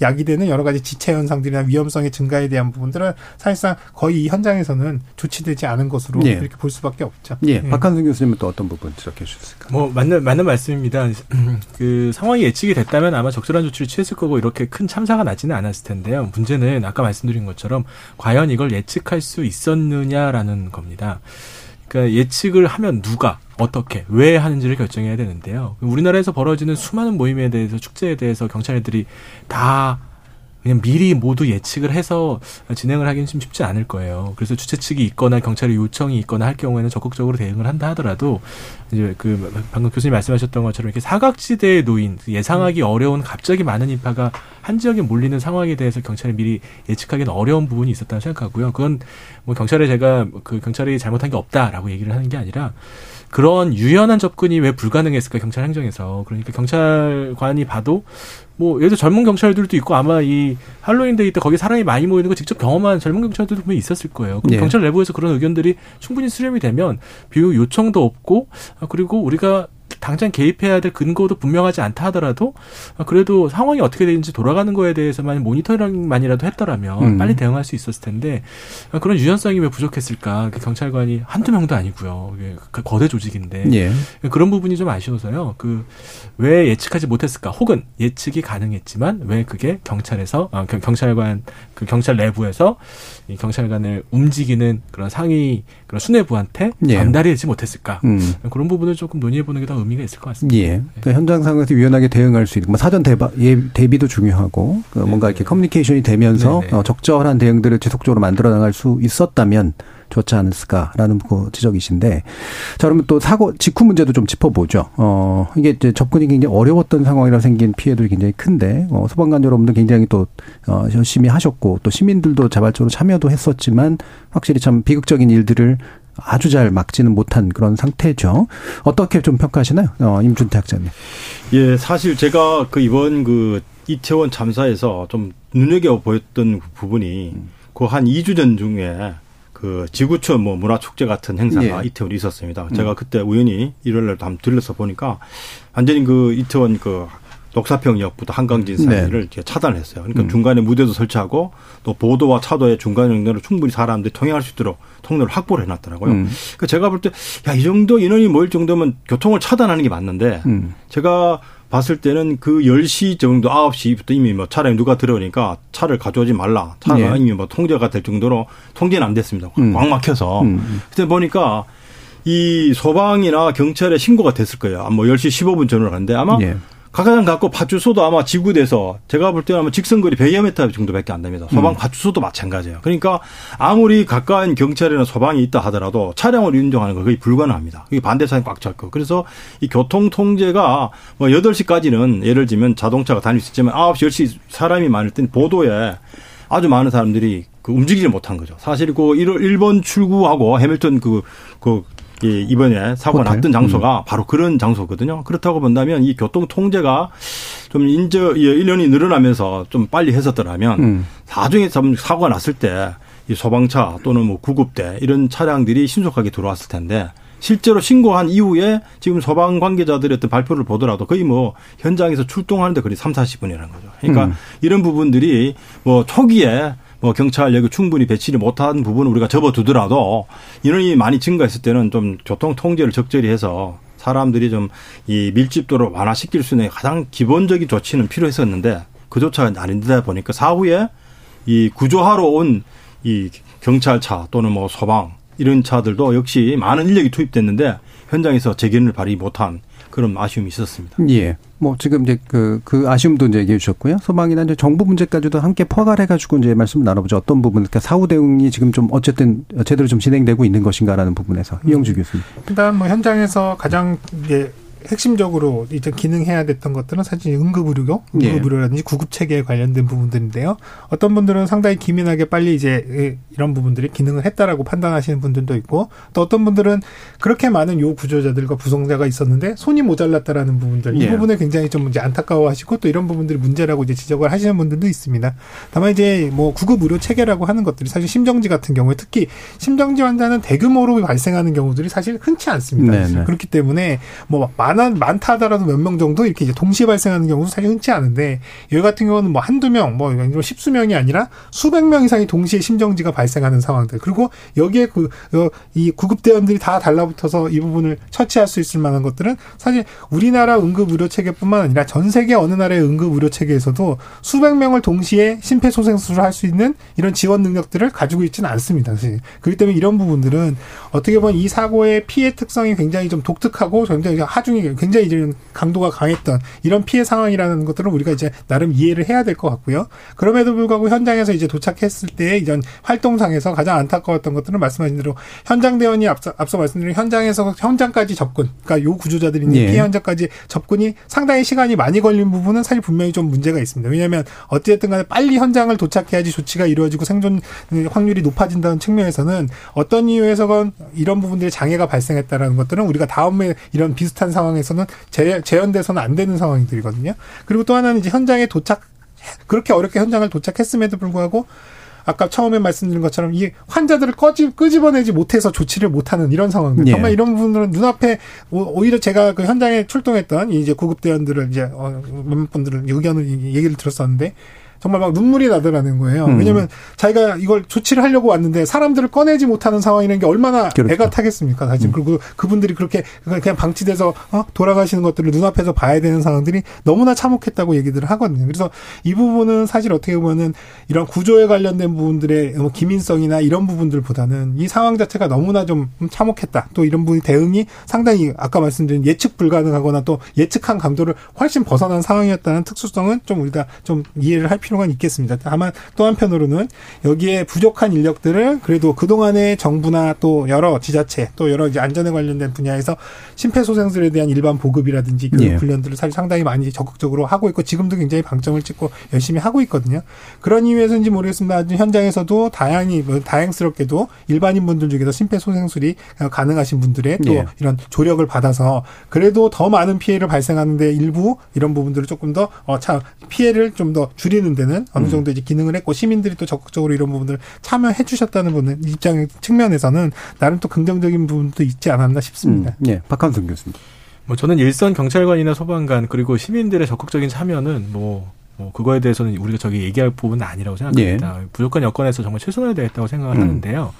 야기되는 여러 가지 지체 현상들이나 위험성의 증가에 대한 부분들은 사실상 거의 이 현장에서는 부분은 조치되지 않은 것으로 예. 이렇게 볼 수밖에 없죠. 예. 예. 박한승 교수님은 또 어떤 부분 지적해 주실까요? 뭐 맞는 맞는 말씀입니다. (clears throat) 그 상황이 예측이 됐다면 아마 적절한 조치를 취했을 거고 이렇게 큰 참사가 나지는 않았을 텐데요. 문제는 아까 말씀드린 것처럼 과연 이걸 예측할 수 있었느냐라는 겁니다. 그러니까 예측을 하면 누가 어떻게 왜 하는지를 결정해야 되는데요. 우리나라에서 벌어지는 수많은 모임에 대해서 축제에 대해서 경찰들이 다 그냥 미리 모두 예측을 해서 진행을 하기는 좀 쉽지 않을 거예요. 그래서 주최 측이 있거나 경찰의 요청이 있거나 할 경우에는 적극적으로 대응을 한다 하더라도 이제 그 방금 교수님 말씀하셨던 것처럼 이렇게 사각지대에 놓인 예상하기 어려운 갑자기 많은 인파가 한 지역에 몰리는 상황에 대해서 경찰이 미리 예측하기는 어려운 부분이 있었다고 생각하고요. 그건 뭐 경찰에 제가 그 경찰이 잘못한 게 없다라고 얘기를 하는 게 아니라 그런 유연한 접근이 왜 불가능했을까 경찰 행정에서 그러니까 경찰관이 봐도 뭐 예를 들어 젊은 경찰들도 있고 아마 이 할로윈 데이 때 거기 사람이 많이 모이는 거 직접 경험한 젊은 경찰들도 분명히 있었을 거예요. 그럼 예. 경찰 내부에서 그런 의견들이 충분히 수렴이 되면 비용 요청도 없고 아, 그리고 우리가 당장 개입해야 될 근거도 분명하지 않다 하더라도 그래도 상황이 어떻게 되는지 돌아가는 거에 대해서만 모니터링만이라도 했더라면 음. 빨리 대응할 수 있었을 텐데 그런 유연성이 왜 부족했을까? 그 경찰관이 한두 명도 아니고요. 그 거대 조직인데 예. 그런 부분이 좀 아쉬워서요. 그 왜 예측하지 못했을까? 혹은 예측이 가능했지만 왜 그게 경찰에서 아, 경찰관 그 경찰 내부에서 이 경찰관을 움직이는 그런 상위 그런 수뇌부한테 예. 전달이 되지 못했을까? 음. 그런 부분을 조금 논의해 보는 게 더 의미가 있을 것 같습니다. 예. 그러니까 현장 상황에서 유연하게 대응할 수 있는 뭐 사전 대바, 예, 대비도 중요하고 그 뭔가 이렇게 커뮤니케이션이 되면서 어, 적절한 대응들을 지속적으로 만들어 나갈 수 있었다면 좋지 않았을까라는 그 지적이신데 자 그러면 또 사고 직후 문제도 좀 짚어보죠. 어 이게 이제 접근이 굉장히 어려웠던 상황이라 생긴 피해도 굉장히 큰데 어, 소방관 여러분들 굉장히 또 어, 열심히 하셨고 또 시민들도 자발적으로 참여도 했었지만 확실히 참 비극적인 일들을 아주 잘 막지는 못한 그런 상태죠. 어떻게 좀 평가하시나요? 어, 임준태 학자님. 예, 사실 제가 그 이번 그 이태원 참사에서 좀 눈여겨 보였던 부분이 음. 그한 2주 전 중에 그 지구촌 뭐 문화축제 같은 행사가 예. 이태원에 있었습니다. 음. 제가 그때 우연히 일요일 날 한번 들려서 보니까 완전히 그 이태원 그 녹사평역부터 한강진 사이를 네. 차단을 했어요. 그러니까 음. 중간에 무대도 설치하고 또 보도와 차도의 중간 정도로 충분히 사람들이 통행할 수 있도록 통로를 확보를 해놨더라고요. 음. 그러니까 제가 볼 때 야 이 정도 인원이 모일 정도면 교통을 차단하는 게 맞는데 음. 제가 봤을 때는 그 10시 정도 9시부터 이미 뭐 차량에 누가 들어오니까 차를 가져오지 말라. 차가 네. 이미 뭐 통제가 될 정도로 통제는 안 됐습니다. 음. 꽉 막혀서. 음. 그때 보니까 이 소방이나 경찰에 신고가 됐을 거예요. 뭐 10시 15분 전후로 갔는데 아마 네. 가장 갖고 파주소도 아마 지구대에서 제가 볼 때는 아마 직선거리 100여 미터 정도밖에 안 됩니다. 소방 음. 파주소도 마찬가지예요. 그러니까 아무리 가까운 경찰이나 소방이 있다 하더라도 차량을 인정하는 거 거의 불가능합니다. 그게 반대차는 꽉 찼고. 그래서 이 교통 통제가 뭐 8시까지는 예를 들면 자동차가 다닐 수 있지만 9시, 10시 사람이 많을 때는 보도에 아주 많은 사람들이 그 움직이지 못한 거죠. 사실 그 일본 출구하고 해밀턴 그, 그 예, 이번에 사고가 호텔? 났던 장소가 음. 바로 그런 장소거든요. 그렇다고 본다면 이 교통 통제가 좀 인저 예, 1년이 늘어나면서 좀 빨리 했었더라면 음. 나중에 사고가 났을 때 이 소방차 또는 뭐 구급대 이런 차량들이 신속하게 들어왔을 텐데 실제로 신고한 이후에 지금 소방 관계자들의 어떤 발표를 보더라도 거의 뭐 현장에서 출동하는데 거의 3, 40분이라는 거죠. 그러니까 음. 이런 부분들이 뭐 초기에 뭐 경찰력이 충분히 배치를 못한 부분을 우리가 접어두더라도 인원이 많이 증가했을 때는 좀 교통 통제를 적절히 해서 사람들이 좀 이 밀집도를 완화시킬 수 있는 가장 기본적인 조치는 필요했었는데 그조차 아닌데 보니까 사후에 이 구조하러 온 이 경찰차 또는 뭐 소방 이런 차들도 역시 많은 인력이 투입됐는데 현장에서 재견을 발휘 못한 그런 아쉬움이 있었습니다. 예. 뭐 지금 이제 그, 그 아쉬움도 이제 얘기해 주셨고요. 소방이나 이제 정부 문제까지도 함께 포괄해 가지고 이제 말씀을 나눠보죠. 어떤 부분, 그러니까 사후 대응이 지금 좀 어쨌든 제대로 좀 진행되고 있는 것인가라는 부분에서 음. 이영주 교수님. 일단 뭐 현장에서 가장 이제 핵심적으로 이제 기능해야 됐던 것들은 사실 응급의료, 예. 응급의료라든지 구급 체계에 관련된 부분들인데요. 어떤 분들은 상당히 기민하게 빨리 이제 이런 부분들이 기능을 했다라고 판단하시는 분들도 있고 또 어떤 분들은 그렇게 많은 요 구조자들과 부성자가 있었는데 손이 모자랐다라는 부분들 이 예. 부분에 굉장히 좀 이제 안타까워하시고 또 이런 부분들이 문제라고 이제 지적을 하시는 분들도 있습니다. 다만 이제 뭐 구급 의료 체계라고 하는 것들이 사실 심정지 같은 경우에 특히 심정지 환자는 대규모로 발생하는 경우들이 사실 흔치 않습니다. 네네. 네. 그렇기 때문에 뭐 많아 많다 하더라도 몇 명 정도 이렇게 이제 동시에 발생하는 경우도 사실 흔치 않은데 여기 같은 경우는 뭐 한두 명, 뭐 십수 명이 아니라 수백 명 이상이 동시에 심정지가 발생하는 상황들. 그리고 여기에 그 이 구급대원들이 다 달라붙어서 이 부분을 처치할 수 있을 만한 것들은 사실 우리나라 응급 의료 체계뿐만 아니라 전 세계 어느 나라의 응급 의료 체계에서도 수백 명을 동시에 심폐소생술을 할 수 있는 이런 지원 능력들을 가지고 있지는 않습니다. 사실. 그렇기 때문에 이런 부분들은 어떻게 보면 이 사고의 피해 특성이 굉장히 좀 독특하고 굉장히 하중이 굉장히 굉장히 이제 강도가 강했던 이런 피해 상황이라는 것들은 우리가 이제 나름 이해를 해야 될 것 같고요. 그럼에도 불구하고 현장에서 이제 도착했을 때 이런 활동상에서 가장 안타까웠던 것들은 말씀하신 대로 현장 대원이 앞서 앞서 말씀드린 현장에서 현장까지 접근, 그러니까 요 구조자들이 예. 피해 현장까지 접근이 상당히 시간이 많이 걸린 부분은 사실 분명히 좀 문제가 있습니다. 왜냐하면 어찌됐든 간에 빨리 현장을 도착해야지 조치가 이루어지고 생존 확률이 높아진다는 측면에서는 어떤 이유에서건 이런 부분들의 장애가 발생했다라는 것들은 우리가 다음에 이런 비슷한 상황 에서는 재, 재현돼서는 안 되는 상황들이거든요. 그리고 또 하나는 이제 현장에 도착 그렇게 어렵게 현장을 도착했음에도 불구하고 아까 처음에 말씀드린 것처럼 이 환자들을 꺼지, 끄집어내지 못해서 조치를 못하는 이런 상황들. 예. 정말 이런 부분들은 눈앞에 오히려 제가 그 현장에 출동했던 이제 구급대원들을 이제 어, 몇몇 분들을 의견을 얘기를 들었었는데 정말 막 눈물이 나더라는 거예요. 음. 왜냐하면 자기가 이걸 조치를 하려고 왔는데 사람들을 꺼내지 못하는 상황이라는 게 얼마나 그렇죠. 애가 타겠습니까, 사실. 음. 그리고 그분들이 그렇게 그냥 방치돼서 어? 돌아가시는 것들을 눈앞에서 봐야 되는 상황들이 너무나 참혹했다고 얘기들을 하거든요. 그래서 이 부분은 사실 어떻게 보면은 이런 구조에 관련된 부분들의 뭐 기민성이나 이런 부분들보다는 이 상황 자체가 너무나 좀 참혹했다. 또 이런 부분 대응이 상당히 아까 말씀드린 예측 불가능하거나 또 예측한 강도를 훨씬 벗어난 상황이었다는 특수성은 좀 우리가 좀 이해를 할 필요 가 있겠습니다. 다만 또 한편으로는 여기에 부족한 인력들을 그래도 그동안의 정부나 또 여러 지자체 또 여러 이제 안전에 관련된 분야에서 심폐소생술에 대한 일반 보급이라든지 교육 예. 훈련들을 사실 상당히 많이 적극적으로 하고 있고 지금도 굉장히 방점을 찍고 열심히 하고 있거든요. 그런 이유에서인지 모르겠습니다. 현장에서도 다양히 뭐 다양스럽게도 일반인 분들 중에서 심폐소생술이 가능하신 분들의 또 예. 이런 조력을 받아서 그래도 더 많은 피해를 발생하는데 일부 이런 부분들을 조금 더 어, 차 피해를 좀 더 줄이는 데는 어느 음. 정도 이제 기능을 했고 시민들이 또 적극적으로 이런 부분들 참여해 주셨다는 부분 입장 측면에서는 나름 또 긍정적인 부분도 있지 않았나 싶습니다. 음. 예, 박한성 교수님. 뭐 저는 일선 경찰관이나 소방관 그리고 시민들의 적극적인 참여는 뭐, 뭐 그거에 대해서는 우리가 저기 얘기할 부분은 아니라고 생각합니다. 예. 부족한 여건에서 정말 최선을 다했다고 생각을 음. 하는데요.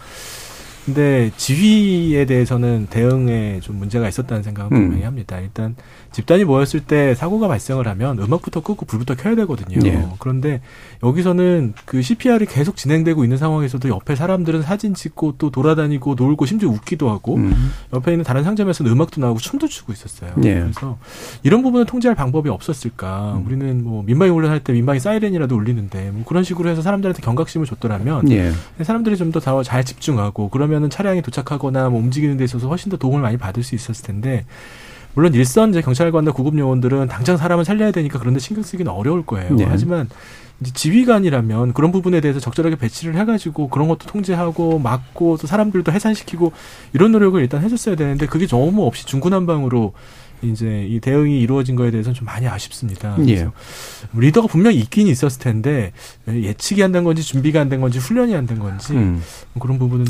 근데 지휘에 대해서는 대응에 좀 문제가 있었다는 생각은 음. 분명히 합니다. 일단 집단이 모였을 때 사고가 발생을 하면 음악부터 끄고 불부터 켜야 되거든요. 예. 그런데 여기서는 그 CPR이 계속 진행되고 있는 상황에서도 옆에 사람들은 사진 찍고 또 돌아다니고 놀고 심지어 웃기도 하고 음. 옆에 있는 다른 상점에서는 음악도 나오고 춤도 추고 있었어요. 예. 그래서 이런 부분을 통제할 방법이 없었을까? 음. 우리는 뭐 민방위 훈련할 때 민방위 사이렌이라도 울리는데 뭐 그런 식으로 해서 사람들한테 경각심을 줬더라면 예. 사람들이 좀 더 잘 집중하고 그러면 그러면은 차량이 도착하거나 뭐 움직이는 데 있어서 훨씬 더 도움을 많이 받을 수 있었을 텐데 물론 일선 이제 경찰관과 구급 요원들은 당장 사람을 살려야 되니까 그런데 신경 쓰기는 어려울 거예요. 네. 하지만 이제 지휘관이라면 그런 부분에 대해서 적절하게 배치를 해가지고 그런 것도 통제하고 막고 또 사람들도 해산시키고 이런 노력을 일단 해줬어야 되는데 그게 너무 없이 중구난방으로 이제 이 대응이 이루어진 거에 대해서는 좀 많이 아쉽습니다. 예. 그래서 리더가 분명히 있긴 있었을 텐데 예측이 안 된 건지 준비가 안 된 건지 훈련이 안 된 건지 음. 그런 부분은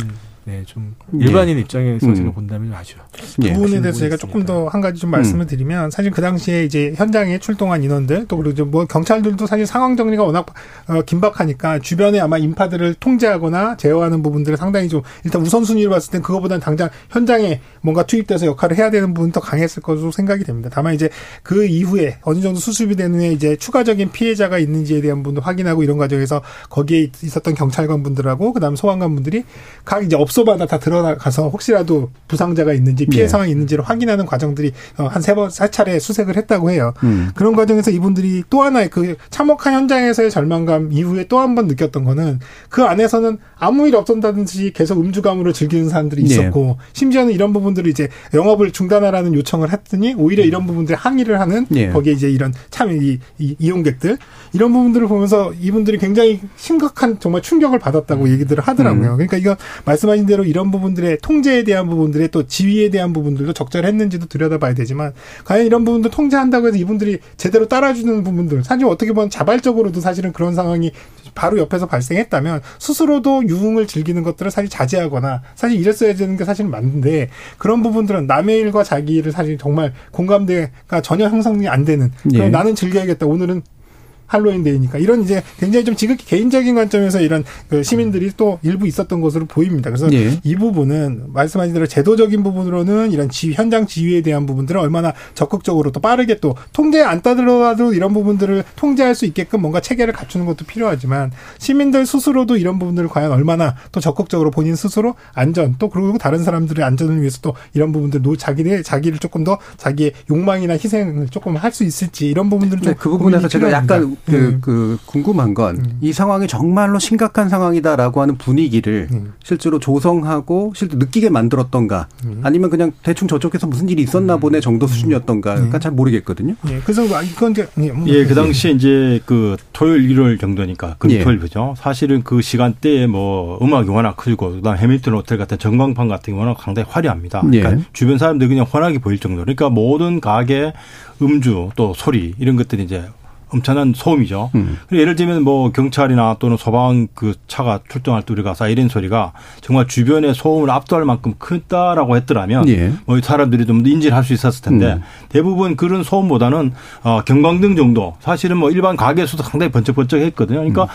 네, 좀 일반인 예. 입장에서 음. 제가 본다면 아주 그 예. 부분에 대해서 제가 조금 더 한 가지 좀 말씀을 음. 드리면 사실 그 당시에 이제 현장에 출동한 인원들 또 그리고 뭐 경찰들도 사실 상황 정리가 워낙 어, 긴박하니까 주변에 아마 인파들을 통제하거나 제어하는 부분들을 상당히 좀 일단 우선순위를 봤을 땐 그거보다는 당장 현장에 뭔가 투입돼서 역할을 해야 되는 부분 더 강했을 것으로 생각이 됩니다. 다만 이제 그 이후에 어느 정도 수습이 된 후에 이제 추가적인 피해자가 있는지에 대한 부분도 확인하고 이런 과정에서 거기에 있었던 경찰관 분들하고 그다음 소방관 분들이 각 이제 업 업소마다 다 들어가서 혹시라도 부상자가 있는지 피해 네. 상황이 있는지를 확인하는 과정들이 어, 한 세 번, 세 차례 수색을 했다고 해요. 음. 그런 과정에서 이분들이 또 하나의 그 참혹한 현장에서의 절망감 이후에 또 한 번 느꼈던 거는 그 안에서는 아무 일 없었다든지 계속 음주가무로 즐기는 사람들이 네. 있었고 네. 심지어는 이런 부분들을 이제 영업을 중단하라는 요청을 했더니 오히려 이런 부분들에 항의를 하는 네. 거기에 이제 이런 참 이, 이, 이용객들 이런 부분들을 보면서 이분들이 굉장히 심각한 정말 충격을 받았다고 음. 얘기들을 하더라고요. 음. 그러니까 이거 말씀하신 말씀대로 이런 부분들의 통제에 대한 부분들의 또 지위에 대한 부분들도 적절했는지도 들여다봐야 되지만 과연 이런 부분들 통제한다고 해서 이분들이 제대로 따라주는 부분들 사실 어떻게 보면 자발적으로도 사실은 그런 상황이 바로 옆에서 발생했다면 스스로도 유흥을 즐기는 것들을 사실 자제하거나 사실 이랬어야 되는 게 사실 맞는데 그런 부분들은 남의 일과 자기 일을 사실 정말 공감대가 전혀 형성이 안 되는 예. 나는 즐겨야겠다 오늘은 할로윈 데이니까 이런 이제 굉장히 좀 지극히 개인적인 관점에서 이런 그 시민들이 또 일부 있었던 것으로 보입니다. 그래서 예. 이 부분은 말씀하신 대로 제도적인 부분으로는 이런 지, 현장 지휘에 대한 부분들을 얼마나 적극적으로 또 빠르게 또 통제에 안 따르더라도 이런 부분들을 통제할 수 있게끔 뭔가 체계를 갖추는 것도 필요하지만 시민들 스스로도 이런 부분들을 과연 얼마나 또 적극적으로 본인 스스로 안전 또 그리고 다른 사람들의 안전을 위해서 또 이런 부분들 노 자기네 자기를 조금 더 자기의 욕망이나 희생을 조금 할 수 있을지 이런 부분들을 네, 그 부분에서 제가 약간 그, 음. 그 궁금한 건이 음. 상황이 정말로 심각한 상황이다라고 하는 분위기를 음. 실제로 조성하고 실제 느끼게 만들었던가 음. 아니면 그냥 대충 저쪽에서 무슨 일이 있었나 음. 보네 정도 수준이었던가 그러니까 잘 모르겠거든요. 예, 그래서 이건 이제 예, 뭐 예, 그 당시에 이제 그 토요일 일요일 정도니까 금토일 예. 그죠. 사실은 그 시간대에 뭐 음악이 워낙 크고 그다음 해밀턴 호텔 같은 전광판 같은 게 워낙 상당히 화려합니다. 그러니까 예. 주변 사람들 그냥 환하게 보일 정도. 그러니까 모든 가게 음주 또 소리 이런 것들이 이제 엄청난 소음이죠. 음. 예를 들면 뭐 경찰이나 또는 소방 그 차가 출동할 때 우리가 사이렌 소리가 정말 주변의 소음을 압도할 만큼 크다라고 했더라면 예. 뭐 사람들이 좀 인지를 할 수 있었을 텐데 음. 대부분 그런 소음보다는 어 경광등 정도 사실은 뭐 일반 가게에서도 상당히 번쩍번쩍했거든요. 그러니까 음.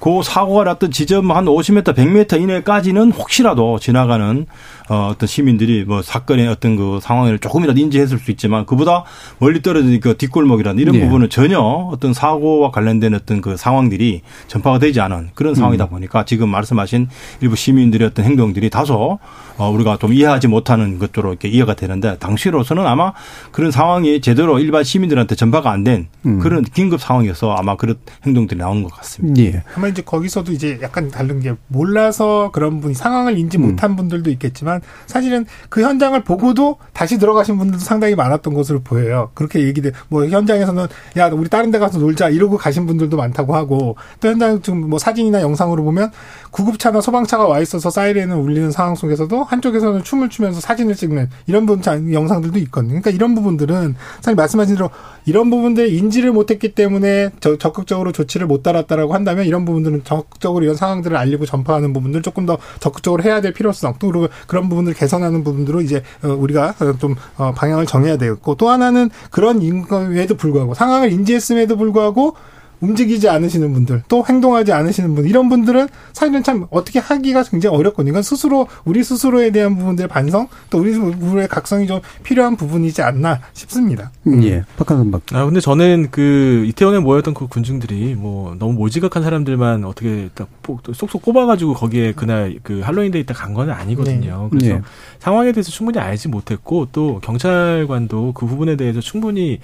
그 사고가 났던 지점 한 50m, 100m 이내까지는 혹시라도 지나가는 어, 어떤 시민들이 뭐 사건의 어떤 그 상황을 조금이라도 인지했을 수 있지만 그보다 멀리 떨어진 그 뒷골목이라는 이런 네. 부분은 전혀 어떤 사고와 관련된 어떤 그 상황들이 전파가 되지 않은 그런 상황이다 음. 보니까 지금 말씀하신 일부 시민들의 어떤 행동들이 다소 어, 우리가 좀 이해하지 못하는 것으로 이렇게 이해가 되는데 당시로서는 아마 그런 상황이 제대로 일반 시민들한테 전파가 안된 음. 그런 긴급 상황이어서 아마 그런 행동들이 나온 것 같습니다. 예. 아마 이제 거기서도 이제 약간 다른 게 몰라서 그런 분이 상황을 인지 음. 못한 분들도 있겠지만 있지만 사실은 그 현장을 보고도 다시 들어가신 분들도 상당히 많았던 것으로 보여요. 그렇게 얘기돼. 뭐 현장에서는 야 우리 다른 데 가서 놀자 이러고 가신 분들도 많다고 하고 또 현장 지금 뭐 사진이나 영상으로 보면 구급차나 소방차가 와 있어서 사이렌을 울리는 상황 속에서도 한쪽에서는 춤을 추면서 사진을 찍는 이런 부분 영상들도 있거든요. 그러니까 이런 부분들은 사실 말씀하신 대로 이런 부분들 인지를 못했기 때문에 적극적으로 조치를 못 따랐다라고 한다면 이런 부분들은 적극적으로 이런 상황들을 알리고 전파하는 부분들 조금 더 적극적으로 해야 될 필요성 또 그리고 그런 부분을 개선하는 부분들로 이제 어, 우리가 좀 어, 방향을 정해야 되겠고 또 하나는 그런 인과에도 불구하고 상황을 인지했음에도 불구하고 움직이지 않으시는 분들, 또 행동하지 않으시는 분, 이런 분들은 사실은 참 어떻게 하기가 굉장히 어렵거든요. 이건 스스로, 우리 스스로에 대한 부분들의 반성, 또 우리 우리의 각성이 좀 필요한 부분이지 않나 싶습니다. 음, 예. 박하선 박. 아, 근데 저는 그 이태원에 모였던 그 군중들이 뭐 너무 몰지각한 사람들만 어떻게 딱 쏙쏙 꼽아가지고 거기에 그날 그 할로윈 데이 때 간 건 아니거든요. 네. 그래서 네. 상황에 대해서 충분히 알지 못했고 또 경찰관도 그 부분에 대해서 충분히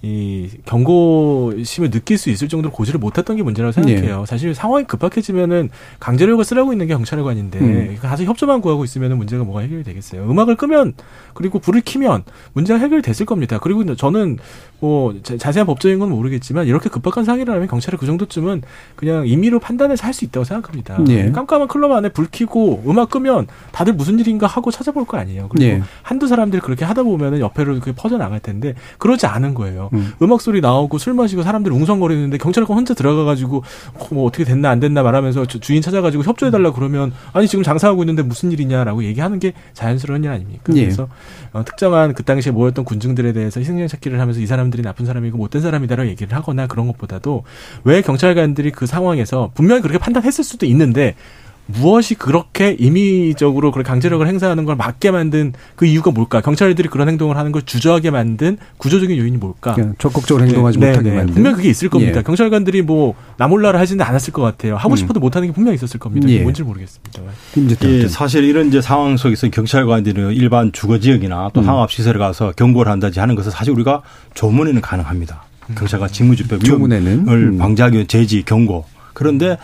이 경고심을 느낄 수 있을 정도로 고지를 못했던 게 문제라고 생각해요. 네. 사실 상황이 급박해지면은 강제력을 쓰라고 있는 게 경찰관인데 음. 가서 협조만 구하고 있으면 문제가 뭐가 해결이 되겠어요. 음악을 끄면 그리고 불을 켜면 문제가 해결됐을 겁니다. 그리고 저는 뭐 자세한 법적인 건 모르겠지만 이렇게 급박한 상황이라면 경찰이 그 정도쯤은 그냥 임의로 판단해서 할 수 있다고 생각합니다. 네. 깜깜한 클럽 안에 불 켜고 음악 끄면 다들 무슨 일인가 하고 찾아볼 거 아니에요. 그리고 네. 한두 사람들이 그렇게 하다 보면은 옆에로 퍼져 나갈 텐데 그러지 않은 거예요. 음. 악 소리 나오고 술 마시고 사람들이 웅성거리는데 경찰관 혼자 들어가가지고 뭐 어떻게 됐나 안 됐나 말하면서 주인 찾아가지고 협조해달라 그러면 아니 지금 장사하고 있는데 무슨 일이냐라고 얘기하는 게 자연스러운 일 아닙니까? 네. 그래서 어, 특정한 그 당시에 모였던 군중들에 대해서 희생자 찾기를 하면서 이 사람 사람들이 나쁜 사람이고 못된 사람이다라고 얘기를 하거나 그런 것보다도 왜 경찰관들이 그 상황에서 분명히 그렇게 판단했을 수도 있는데 무엇이 그렇게 임의적으로 그런 강제력을 행사하는 걸 막게 만든 그 이유가 뭘까? 경찰들이 그런 행동을 하는 걸 주저하게 만든 구조적인 요인이 뭘까? 적극적으로 행동하지 네, 못하게 네. 만든. 분명 그게 있을 겁니다. 예. 경찰관들이 뭐 나몰라를 하지는 않았을 것 같아요. 하고 음. 싶어도 못하는 게 분명히 있었을 겁니다. 예. 뭔지 모르겠습니다. 예, 사실 이런 이제 상황 속에서 경찰관들이 일반 주거 지역이나 또 음. 상업 시설에 가서 경고를 한다지 하는 것은 사실 우리가 조문에는 가능합니다. 음. 경찰관 직무집행 위험을 음. 방지하기 위한 제지 경고. 그런데 음.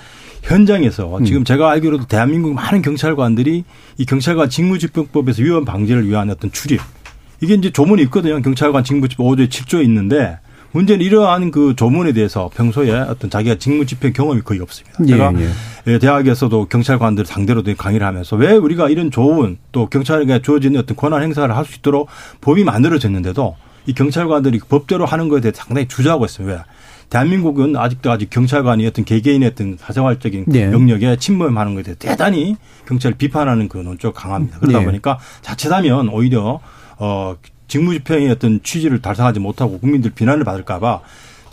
현장에서 음. 지금 제가 알기로도 대한민국 많은 경찰관들이 이 경찰관 직무집행법에서 위헌 방지를 위한 어떤 출입 이게 이제 조문이 있거든요. 경찰관 직무집행 5조 7조에 있는데 문제는 이러한 그 조문에 대해서 평소에 어떤 자기가 직무집행 경험이 거의 없습니다. 예, 제가 예. 예. 대학에서도 경찰관들 상대로도 강의를 하면서 왜 우리가 이런 좋은 또 경찰에게 주어진 어떤 권한 행사를 할 수 있도록 법이 만들어졌는데도 이 경찰관들이 법대로 하는 것에 대해 상당히 주저하고 있습니다. 왜? 대한민국은 아직도 아직 경찰관이 어떤 개개인의 어떤 사생활적인 네. 영역에 침범하는 것에 대해 대단히 경찰을 비판하는 그 논조가 강합니다. 그러다 네. 보니까 자칫하면 오히려 어 직무집행의 어떤 취지를 달성하지 못하고 국민들 비난을 받을까봐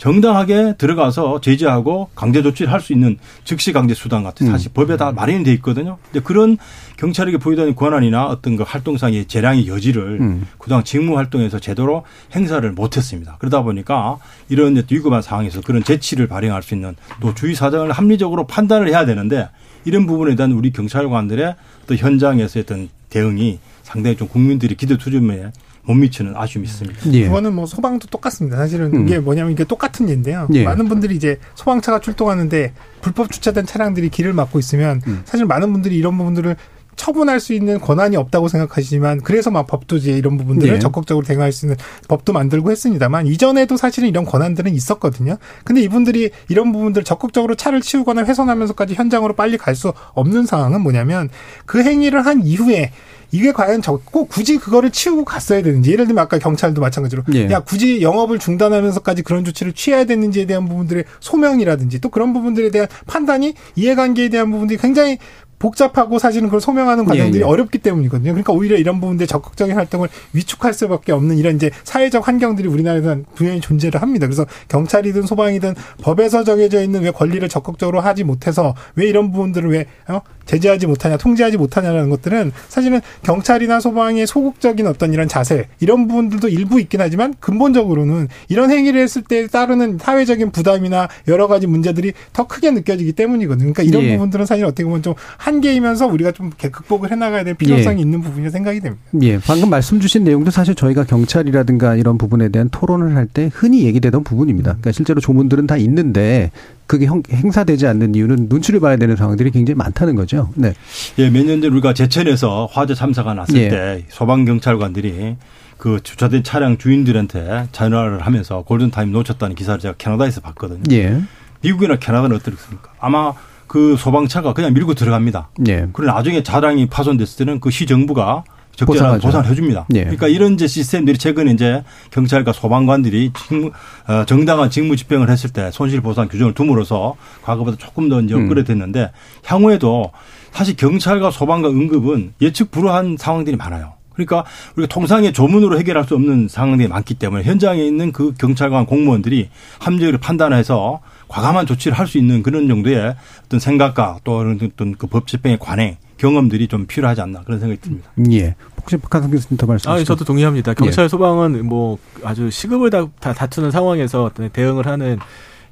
정당하게 들어가서 제재하고 강제 조치를 할 수 있는 즉시 강제 수단 같은 사실 음. 법에 다 마련이 돼 있거든요. 근데 그런 경찰에게 보유되는 권한이나 어떤 그 활동상의 재량의 여지를 음. 그동안 직무 활동에서 제대로 행사를 못했습니다. 그러다 보니까 이런 위급한 상황에서 그런 재치를 발휘할 수 있는 또 주의 사정을 합리적으로 판단을 해야 되는데 이런 부분에 대한 우리 경찰관들의 또 현장에서 어떤 대응이 상당히 좀 국민들이 기대 수준에 못 미치는 아쉬움이 있습니다. 예. 그거는 뭐 소방도 똑같습니다. 사실은 음. 이게 뭐냐면 이게 똑같은 예인데요. 예. 많은 분들이 이제 소방차가 출동하는데 불법 주차된 차량들이 길을 막고 있으면 음. 사실 많은 분들이 이런 부분들을 처분할 수 있는 권한이 없다고 생각하시지만 그래서 막 법도 이제 이런 부분들을 네. 적극적으로 대응할 수 있는 법도 만들고 했습니다만 이전에도 사실은 이런 권한들은 있었거든요. 근데 이분들이 이런 부분들 적극적으로 차를 치우거나 훼손하면서까지 현장으로 빨리 갈 수 없는 상황은 뭐냐면 그 행위를 한 이후에 이게 과연 꼭 굳이 그거를 치우고 갔어야 되는지 예를 들면 아까 경찰도 마찬가지로 예. 야 굳이 영업을 중단하면서까지 그런 조치를 취해야 되는지에 대한 부분들의 소명이라든지 또 그런 부분들에 대한 판단이 이해관계에 대한 부분들이 굉장히 복잡하고 사실은 그걸 소명하는 과정들이 예, 예. 어렵기 때문이거든요. 그러니까 오히려 이런 부분들 적극적인 활동을 위축할 수밖에 없는 이런 이제 사회적 환경들이 우리나라에서는 분명히 존재를 합니다. 그래서 경찰이든 소방이든 법에서 정해져 있는 왜 권리를 적극적으로 하지 못해서 왜 이런 부분들을 왜 어? 제재하지 못하냐, 통제하지 못하냐라는 것들은 사실은 경찰이나 소방의 소극적인 어떤 이런 자세 이런 부분들도 일부 있긴 하지만 근본적으로는 이런 행위를 했을 때 따르는 사회적인 부담이나 여러 가지 문제들이 더 크게 느껴지기 때문이거든요. 그러니까 이런 예. 부분들은 사실 어떻게 보면 좀한 계이면서 우리가 좀 극복을 해나가야 될 필요성이 예. 있는 부분이 생각이 됩니다. 예, 방금 말씀 주신 내용도 사실 저희가 경찰이라든가 이런 부분에 대한 토론을 할 때 흔히 얘기되던 부분입니다. 그러니까 실제로 조문들은 다 있는데 그게 행사되지 않는 이유는 눈치를 봐야 되는 상황들이 굉장히 많다는 거죠. 네. 예, 몇 년 전 우리가 제천에서 화재 참사가 났을 예. 때 소방 경찰관들이 그 주차된 차량 주인들한테 전화를 하면서 골든타임 놓쳤다는 기사를 제가 캐나다에서 봤거든요. 예. 미국이나 캐나다는 어떻습니까? 아마 그 소방차가 그냥 밀고 들어갑니다. 예. 그리고 나중에 차량이 파손됐을 때는 그 시 정부가 적절한 보상을 해줍니다. 예. 그러니까 이런 이제 시스템들이 최근에 이제 경찰과 소방관들이 직무, 어, 정당한 직무 집행을 했을 때 손실 보상 규정을 둠으로써 과거보다 조금 더 이제 업그레이드됐는데 음. 향후에도 사실 경찰과 소방과 응급은 예측 불허한 상황들이 많아요. 그러니까 우리가 통상의 조문으로 해결할 수 없는 상황들이 많기 때문에 현장에 있는 그 경찰관 공무원들이 합리적으로 판단해서 과감한 조치를 할 수 있는 그런 정도의 어떤 생각과 또 어떤 그 법 집행의 관행 경험들이 좀 필요하지 않나 그런 생각이 듭니다. 예. 혹시 박한성 교수님 더 말씀? 아, 저도 동의합니다. 경찰 예. 소방은 뭐 아주 시급을 다, 다 다투는 상황에서 대응을 하는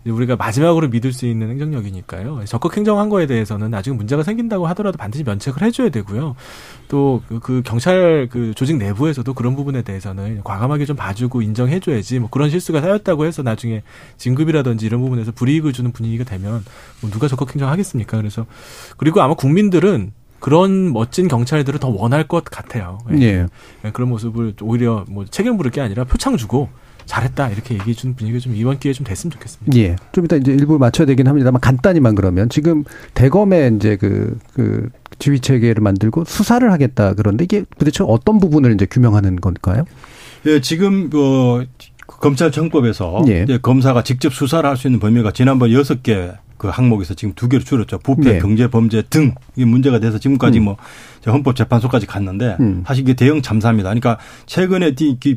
우리가 마지막으로 믿을 수 있는 행정력이니까요. 적극 행정한 거에 대해서는 나중에 문제가 생긴다고 하더라도 반드시 면책을 해줘야 되고요. 또그 그 경찰 그 조직 내부에서도 그런 부분에 대해서는 과감하게 좀 봐주고 인정해줘야지 뭐 그런 실수가 쌓였다고 해서 나중에 진급이라든지 이런 부분에서 불이익을 주는 분위기가 되면 뭐 누가 적극 행정하겠습니까? 그래서 그리고 아마 국민들은 그런 멋진 경찰들을 더 원할 것 같아요. 예. 예. 그런 모습을 오히려 뭐 책임 부를 게 아니라 표창 주고 잘했다 이렇게 얘기해 주는 분위기가 좀 이번 기회에 좀 됐으면 좋겠습니다. 예. 좀 이따 이제 일부 맞춰야 되긴 합니다만 간단히만 그러면 지금 대검에 이제 그, 그 지휘 체계를 만들고 수사를 하겠다 그런데 이게 도대체 어떤 부분을 이제 규명하는 건가요? 예, 지금 뭐 검찰청법에서 예. 검사가 직접 수사를 할 수 있는 범위가 지난번 여섯 개그 항목에서 지금 두 개로 줄었죠. 부패, 네. 경제 범죄 등 이게 문제가 돼서 지금까지 음. 뭐 헌법재판소까지 갔는데 음. 사실 이게 대형 참사입니다. 그러니까 최근에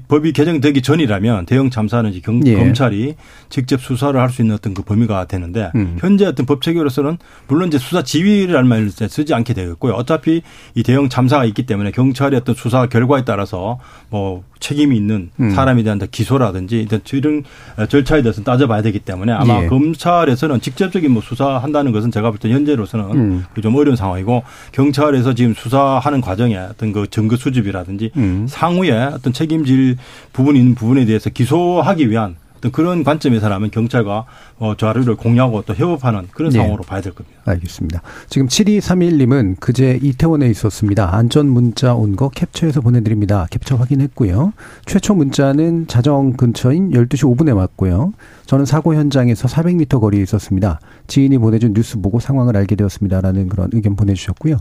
법이 개정되기 전이라면 대형 참사는 이제 경, 예. 검찰이 직접 수사를 할 수 있는 어떤 그 범위가 되는데 음. 현재 어떤 법 체계로서는 물론 이제 수사 지휘라는 말을 쓰지 않게 되겠고요. 어차피 이 대형 참사가 있기 때문에 경찰의 어떤 수사 결과에 따라서 뭐 책임이 있는 음. 사람에 대한 기소라든지 이런 절차에 대해서 따져봐야 되기 때문에 아마 예. 검찰에서는 직접적인 뭐 수사한다는 것은 제가 볼 때 현재로서는 음. 좀 어려운 상황이고 경찰에서 지금 수사 수사하는 과정에 어떤 그 증거 수집이라든지 음. 상후에 어떤 책임질 부분이 있는 부분에 대해서 기소하기 위한 어떤 그런 관점에서라면 경찰과 어, 자료를 공유하고 또 협업하는 그런 네. 상황으로 봐야 될 겁니다. 알겠습니다. 지금 7231님은 그제 이태원에 있었습니다. 안전 문자 온 거 캡처해서 보내드립니다. 캡처 확인했고요. 최초 문자는 자정 근처인 12시 5분에 왔고요. 저는 사고 현장에서 400m 거리에 있었습니다. 지인이 보내준 뉴스 보고 상황을 알게 되었습니다라는 그런 의견 보내주셨고요.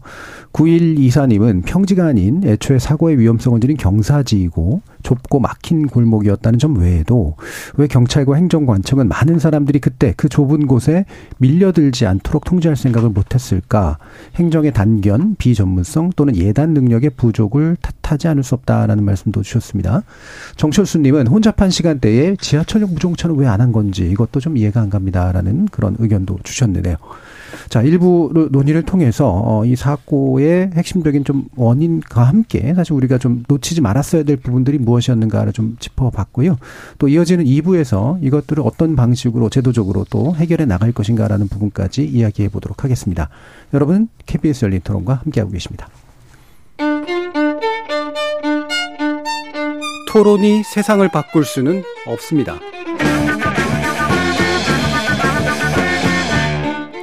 9124님은 평지가 아닌 애초에 사고의 위험성을 줄인 경사지이고 좁고 막힌 골목이었다는 점 외에도 왜 경찰과 행정관청은 많은 사람들이 그때 그 좁은 곳에 밀려들지 않도록 통제할 생각을 못했을까? 행정의 단견, 비전문성 또는 예단 능력의 부족을 탓하지 않을 수 없다라는 말씀도 주셨습니다. 정철수님은 혼잡한 시간대에 지하철역 무종차는 왜 안 한 건지 이것도 좀 이해가 안 갑니다라는 그런 의견도 주셨는데요. 자, 일부 논의를 통해서 어, 이 사고의 핵심적인 좀 원인과 함께 사실 우리가 좀 놓치지 말았어야 될 부분들이 무엇이었는가를 좀 짚어봤고요. 또 이어지는 2부에서 이것들을 어떤 방식으로 제도적으로 또 해결해 나갈 것인가라는 부분까지 이야기해 보도록 하겠습니다. 여러분 KBS 열린 토론과 함께하고 계십니다. 토론이 세상을 바꿀 수는 없습니다.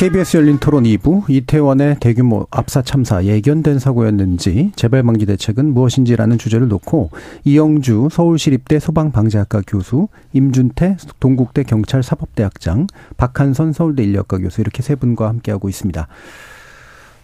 KBS 열린 토론 2부 이태원의 대규모 압사 참사 예견된 사고였는지 재발 방지 대책은 무엇인지라는 주제를 놓고 이영주 서울시립대 소방방재학과 교수, 임준태 동국대 경찰사법대학장, 박한선 서울대 인력과 교수 이렇게 세 분과 함께하고 있습니다.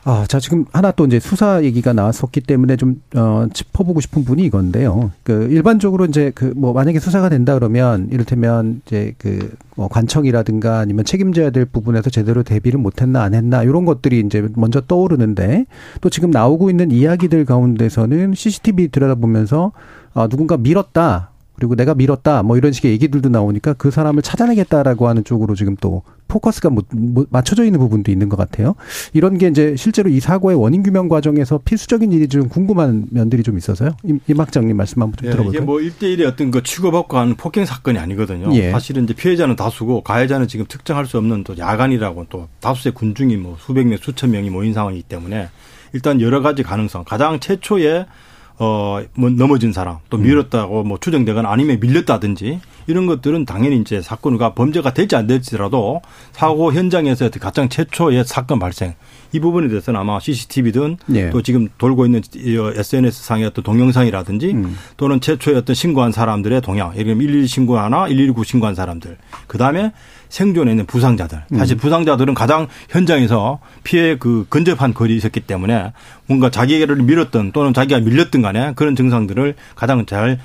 아, 자, 지금 하나 또 이제 수사 얘기가 나왔었기 때문에 좀, 어, 짚어보고 싶은 분이 이건데요. 그, 일반적으로 이제 그, 뭐, 만약에 수사가 된다 그러면, 이를테면, 이제 그, 뭐, 관청이라든가 아니면 책임져야 될 부분에서 제대로 대비를 못했나, 안 했나, 이런 것들이 이제 먼저 떠오르는데, 또 지금 나오고 있는 이야기들 가운데서는 CCTV 들여다보면서, 아, 누군가 밀었다. 그리고 내가 밀었다 뭐 이런 식의 얘기들도 나오니까 그 사람을 찾아내겠다라고 하는 쪽으로 지금 또 포커스가 못, 못 맞춰져 있는 부분도 있는 것 같아요. 이런 게 이제 실제로 이 사고의 원인 규명 과정에서 필수적인 일이 좀 궁금한 면들이 좀 있어서요. 임, 임 학장님 말씀 한번 좀 예, 들어볼까요? 이게 뭐 1대1의 어떤 그 취급받고 하는 폭행 사건이 아니거든요. 예. 사실은 이제 피해자는 다수고 가해자는 지금 특정할 수 없는 또 야간이라고 또 다수의 군중이 뭐 수백 명, 수천 명이 모인 상황이기 때문에 일단 여러 가지 가능성, 가장 최초의 어, 뭐 넘어진 사람, 또 음. 밀었다고 뭐 추정되거나 아니면 밀렸다든지 이런 것들은 당연히 이제 사건과 범죄가 될지 안 될지라도 사고 현장에서 가장 최초의 사건 발생 이 부분에 대해서는 아마 CCTV든 예. 또 지금 돌고 있는 SNS 상의 어떤 동영상이라든지 음. 또는 최초의 어떤 신고한 사람들의 동향, 예를 들면 112 신고하나 119 신고한 사람들, 그 다음에 생존해 있는 부상자들. 사실 음. 부상자들은 가장 현장에서 피해 그 근접한 거리에 있었기 때문에 뭔가 자기를 밀었던 또는 자기가 밀렸던 간에 그런 증상들을 가장 잘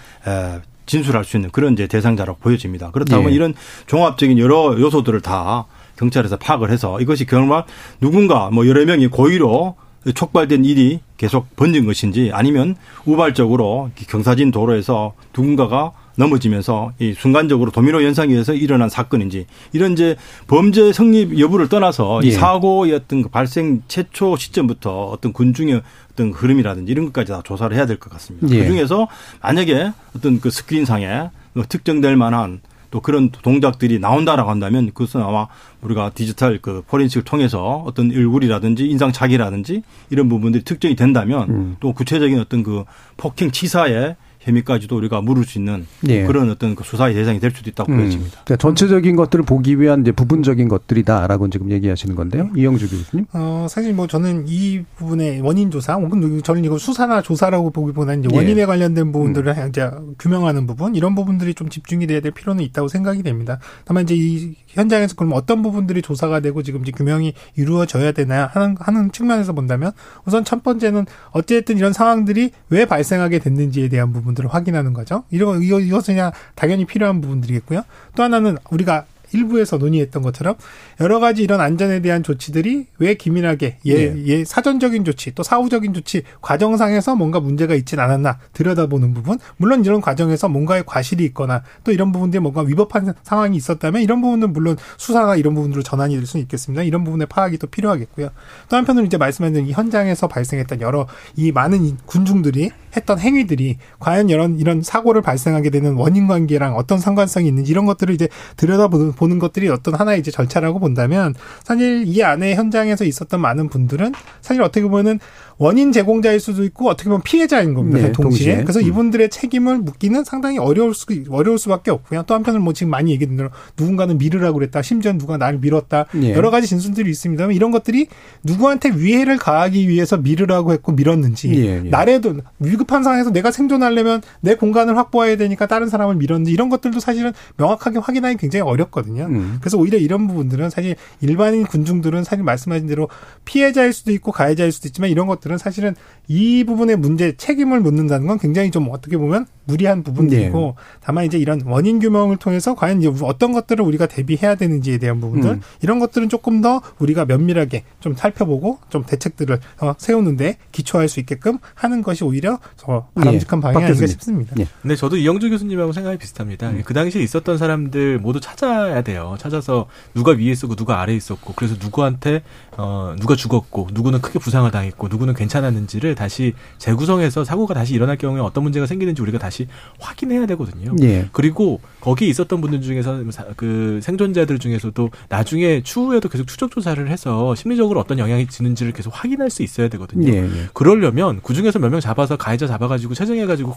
진술할 수 있는 그런 이제 대상자라고 보여집니다. 그렇다면 예. 이런 종합적인 여러 요소들을 다 경찰에서 파악을 해서 이것이 정말 누군가 뭐 여러 명이 고의로 촉발된 일이 계속 번진 것인지 아니면 우발적으로 경사진 도로에서 누군가가 넘어지면서 이 순간적으로 도미노 현상에 의해서 일어난 사건인지 이런 이제 범죄 성립 여부를 떠나서 예. 이 사고의 어떤 그 발생 최초 시점부터 어떤 군중의 어떤 흐름이라든지 이런 것까지 다 조사를 해야 될 것 같습니다. 예. 그 중에서 만약에 어떤 그 스크린상에 뭐 특정될 만한 또 그런 동작들이 나온다라고 한다면 그것은 아마 우리가 디지털 그 포렌식을 통해서 어떤 얼굴이라든지 인상 차기라든지 이런 부분들이 특정이 된다면 음. 또 구체적인 어떤 그 폭행 치사에 혐의까지도 우리가 물을 수 있는 예. 그런 어떤 그 수사의 대상이 될 수도 있다고 음. 보여집니다. 그러니까 전체적인 것들을 보기 위한 이제 부분적인 것들이다라고 지금 얘기하시는 건데요. 이영주 교수님. 어, 사실 뭐 저는 이 부분의 원인 조사, 혹은 저는 이거 수사나 조사라고 보기보다는 이제 원인에 예. 관련된 부분들을 음. 이제 규명하는 부분 이런 부분들이 좀 집중이 돼야 될 필요는 있다고 생각이 됩니다. 다만 이제 이 현장에서 그럼 어떤 부분들이 조사가 되고 지금 이제 규명이 이루어져야 되나 하는 하는 측면에서 본다면 우선 첫 번째는 어쨌든 이런 상황들이 왜 발생하게 됐는지에 대한 부분. 부분들을 확인하는 거죠. 이런 이것은 그냥 당연히 필요한 부분들이겠고요. 또 하나는 우리가 일부에서 논의했던 것처럼 여러 가지 이런 안전에 대한 조치들이 왜 기민하게 예, 네. 예 사전적인 조치 또 사후적인 조치 과정상에서 뭔가 문제가 있진 않았나 들여다보는 부분 물론 이런 과정에서 뭔가의 과실이 있거나 또 이런 부분들이 뭔가 위법한 상황이 있었다면 이런 부분은 물론 수사가 이런 부분으로 전환이 될 수는 있겠습니다 이런 부분의 파악이 또 필요하겠고요 또 한편으로 이제 말씀하신 이 현장에서 발생했던 여러 이 많은 군중들이 했던 행위들이 과연 이런 이런 사고를 발생하게 되는 원인 관계랑 어떤 상관성이 있는지 이런 것들을 이제 들여다보는 보는 것들이 어떤 하나의 이제 절차라고 본다면 사실 이 안에 현장에서 있었던 많은 분들은 사실 어떻게 보면은 원인 제공자일 수도 있고 어떻게 보면 피해자인 겁니다. 네, 동시에. 동시에. 그래서 음. 이분들의 책임을 묻기는 상당히 어려울 수 어려울 수밖에 없고요. 또 한편은 뭐 지금 많이 얘기된 대로 누군가는 밀으라고 그랬다. 심지어 누가 나를 밀었다. 네. 여러 가지 진술들이 있습니다만 이런 것들이 누구한테 위해를 가하기 위해서 밀으라고 했고 밀었는지 네, 나래도 위급한 상황에서 내가 생존하려면 내 공간을 확보해야 되니까 다른 사람을 밀었는지 이런 것들도 사실은 명확하게 확인하기 굉장히 어렵거든요. 음. 그래서 오히려 이런 부분들은 사실 일반인 군중들은 사실 말씀하신 대로 피해자일 수도 있고 가해자일 수도 있지만 이런 것들은 사실은 이 부분의 문제 책임을 묻는다는 건 굉장히 좀 어떻게 보면 무리한 부분들이고 네. 다만 이제 이런 원인 규명을 통해서 과연 이제 어떤 것들을 우리가 대비해야 되는지에 대한 부분들 음. 이런 것들은 조금 더 우리가 면밀하게 좀 살펴보고 좀 대책들을 어, 세우는데 기초할 수 있게끔 하는 것이 오히려 더 바람직한 예. 방향이 아닌가 싶습니다. 예. 근데 저도 이영주 교수님하고 생각이 비슷합니다. 음. 그 당시에 있었던 사람들 모두 찾아야 돼요. 찾아서 누가 위에 있었고 누가 아래에 있었고 그래서 누구한테 어 누가 죽었고 누구는 크게 부상을 당했고 누구는 괜찮았는지를 다시 재구성해서 사고가 다시 일어날 경우에 어떤 문제가 생기는지 우리가 다시 확인해야 되거든요. 예. 그리고 거기 있었던 분들 중에서 그 생존자들 중에서도 나중에 추후에도 계속 추적 조사를 해서 심리적으로 어떤 영향이 지는지를 계속 확인할 수 있어야 되거든요. 예. 예. 그러려면 그 중에서 몇 명 잡아서 가해자 잡아가지고 체증해가지고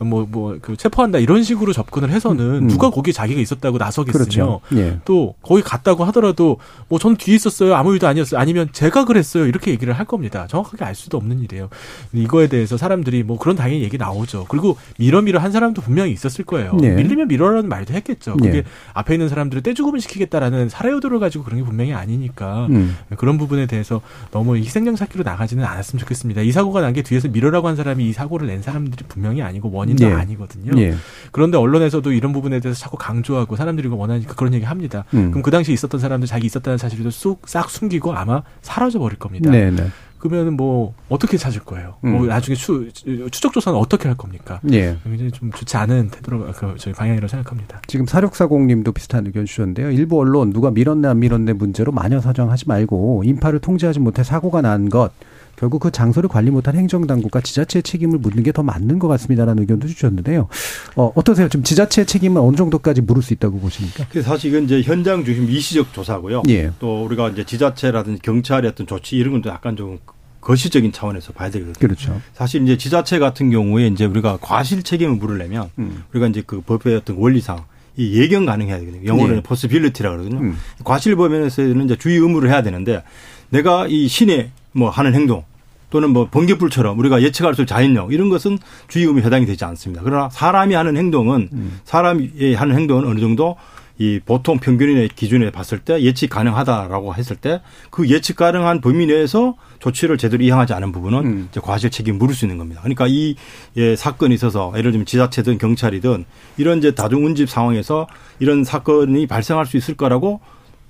뭐 뭐 그 체포한다 이런 식으로 접근을 해서는 음. 누가 거기 자기가 있었다고 나서겠으며 그렇죠. 예. 또 거기 갔다고 하더라도 뭐 저는 뒤에 있었어요 아무 일도 아니었어요 아니면 제가 그랬어요 이렇게 얘기를 할 겁니다. 정확하게 알 수도 없는 일이에요. 이거에 대해서 사람들이 뭐 그런 당연히 얘기 나오죠. 그리고 밀어밀어 한 사람도 분명히 있었을 거예요. 네. 밀리면 밀어라 는 말도 했겠죠. 그게 네. 앞에 있는 사람들을 떼죽음을 시키겠다라는 사례 의도를 가지고 그런 게 분명히 아니니까 음. 그런 부분에 대해서 너무 희생양 찾기로 나가지는 않았으면 좋겠습니다. 이 사고가 난 게 뒤에서 밀어라고 한 사람이 이 사고를 낸 사람들이 분명히 아니고 원인도 네. 아니거든요. 네. 그런데 언론에서도 이런 부분에 대해서 자꾸 강조하고 사람들이 원하니까 그런 얘기 합니다. 음. 그럼 그 당시에 있었던 사람들 자기 있었다는 사실도 쑥싹 숨기고 아마 사라져 버릴 겁니다. 네, 네. 그러면 뭐 어떻게 찾을 거예요? 뭐 음. 뭐 나중에 추, 추적 조사는 어떻게 할 겁니까? 예. 굉장히 좀 좋지 않은 태도로 그 저희 방향이라고 생각합니다. 지금 사육사공님도 비슷한 의견 주셨는데요. 일부 언론 누가 밀었네 안 밀었네 문제로 마녀 사정하지 말고 인파를 통제하지 못해 사고가 난 것. 결국 그 장소를 관리 못한 행정당국과 지자체의 책임을 묻는 게 더 맞는 것 같습니다라는 의견도 주셨는데요. 어, 어떠세요? 좀 지자체의 책임은 어느 정도까지 물을 수 있다고 보십니까? 사실 이건 이제 현장 중심 이시적 조사고요. 예. 또 우리가 이제 지자체라든지 경찰의 어떤 조치 이런 건 약간 좀 거시적인 차원에서 봐야 되거든요. 그렇죠. 사실 이제 지자체 같은 경우에 이제 우리가 과실 책임을 물으려면 음. 우리가 이제 그 법의 어떤 원리상 이 예견 가능해야 되거든요. 영어로는 네. 포스빌리티라 그러거든요. 음. 과실 범위에서는 이제 주의 의무를 해야 되는데 내가 이 신의 뭐 하는 행동 또는 뭐 번개불처럼 우리가 예측할 수 있는 자연력 이런 것은 주의 의무에 해당이 되지 않습니다. 그러나 사람이 하는 행동은 음. 사람이 하는 행동은 어느 정도 이 보통 평균인의 기준에 봤을 때 예측 가능하다라고 했을 때 그 예측 가능한 범위 내에서 조치를 제대로 이행하지 않은 부분은 음. 이제 과실 책임 물을 수 있는 겁니다. 그러니까 이 예, 사건이 있어서 예를 들면 지자체든 경찰이든 이런 이제 다중 운집 상황에서 이런 사건이 발생할 수 있을 거라고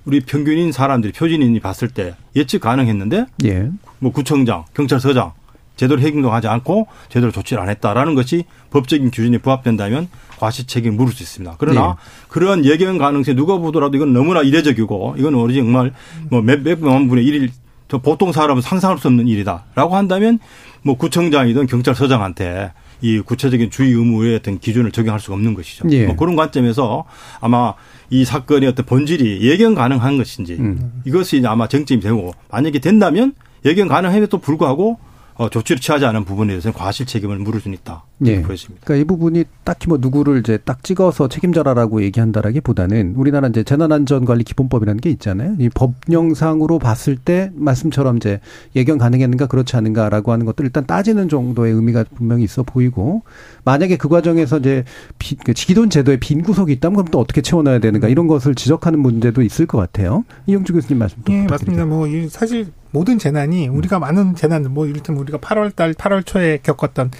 우리 평균인 사람들이 표준인이 봤을 때 예측 가능했는데 예. 뭐 구청장, 경찰서장 제대로 행동하지 않고 제대로 조치를 안 했다라는 것이 법적인 기준에 부합된다면 과실 책임 물을 수 있습니다. 그러나 네. 그런 예견 가능성이 누가 보더라도 이건 너무나 이례적이고 이건 우리 정말 뭐 몇, 몇만 분의 일일 보통 사람은 상상할 수 없는 일이다라고 한다면 뭐 구청장이든 경찰서장한테 이 구체적인 주의 의무의 어떤 기준을 적용할 수가 없는 것이죠. 예. 뭐 그런 관점에서 아마 이 사건의 어떤 본질이 예견 가능한 것인지 음. 이것이 아마 쟁점이 되고 만약에 된다면 예견 가능함에도 불구하고 어, 조치를 취하지 않은 부분에 대해서는 과실 책임을 물을 수는 있다. 예. 보여집니다. 그러니까 이 부분이 딱히 뭐 누구를 이제 딱 찍어서 책임져라라고 얘기한다라기보다는 우리나라 이제 재난안전관리 기본법이라는 게 있잖아요. 이 법령상으로 봤을 때 말씀처럼 이제 예견 가능했는가 그렇지 않은가라고 하는 것들 일단 따지는 정도의 의미가 분명히 있어 보이고 만약에 그 과정에서 이제 비, 그 기존 제도에 빈 구석이 있다면 그럼 또 어떻게 채워놔야 되는가 이런 것을 지적하는 문제도 있을 것 같아요. 이영주 교수님 말씀 또 예, 맞습니다. 뭐 사실 모든 재난이 음. 우리가 많은 재난 뭐 이를테면 우리가 8월 달 8월 초에 겪었던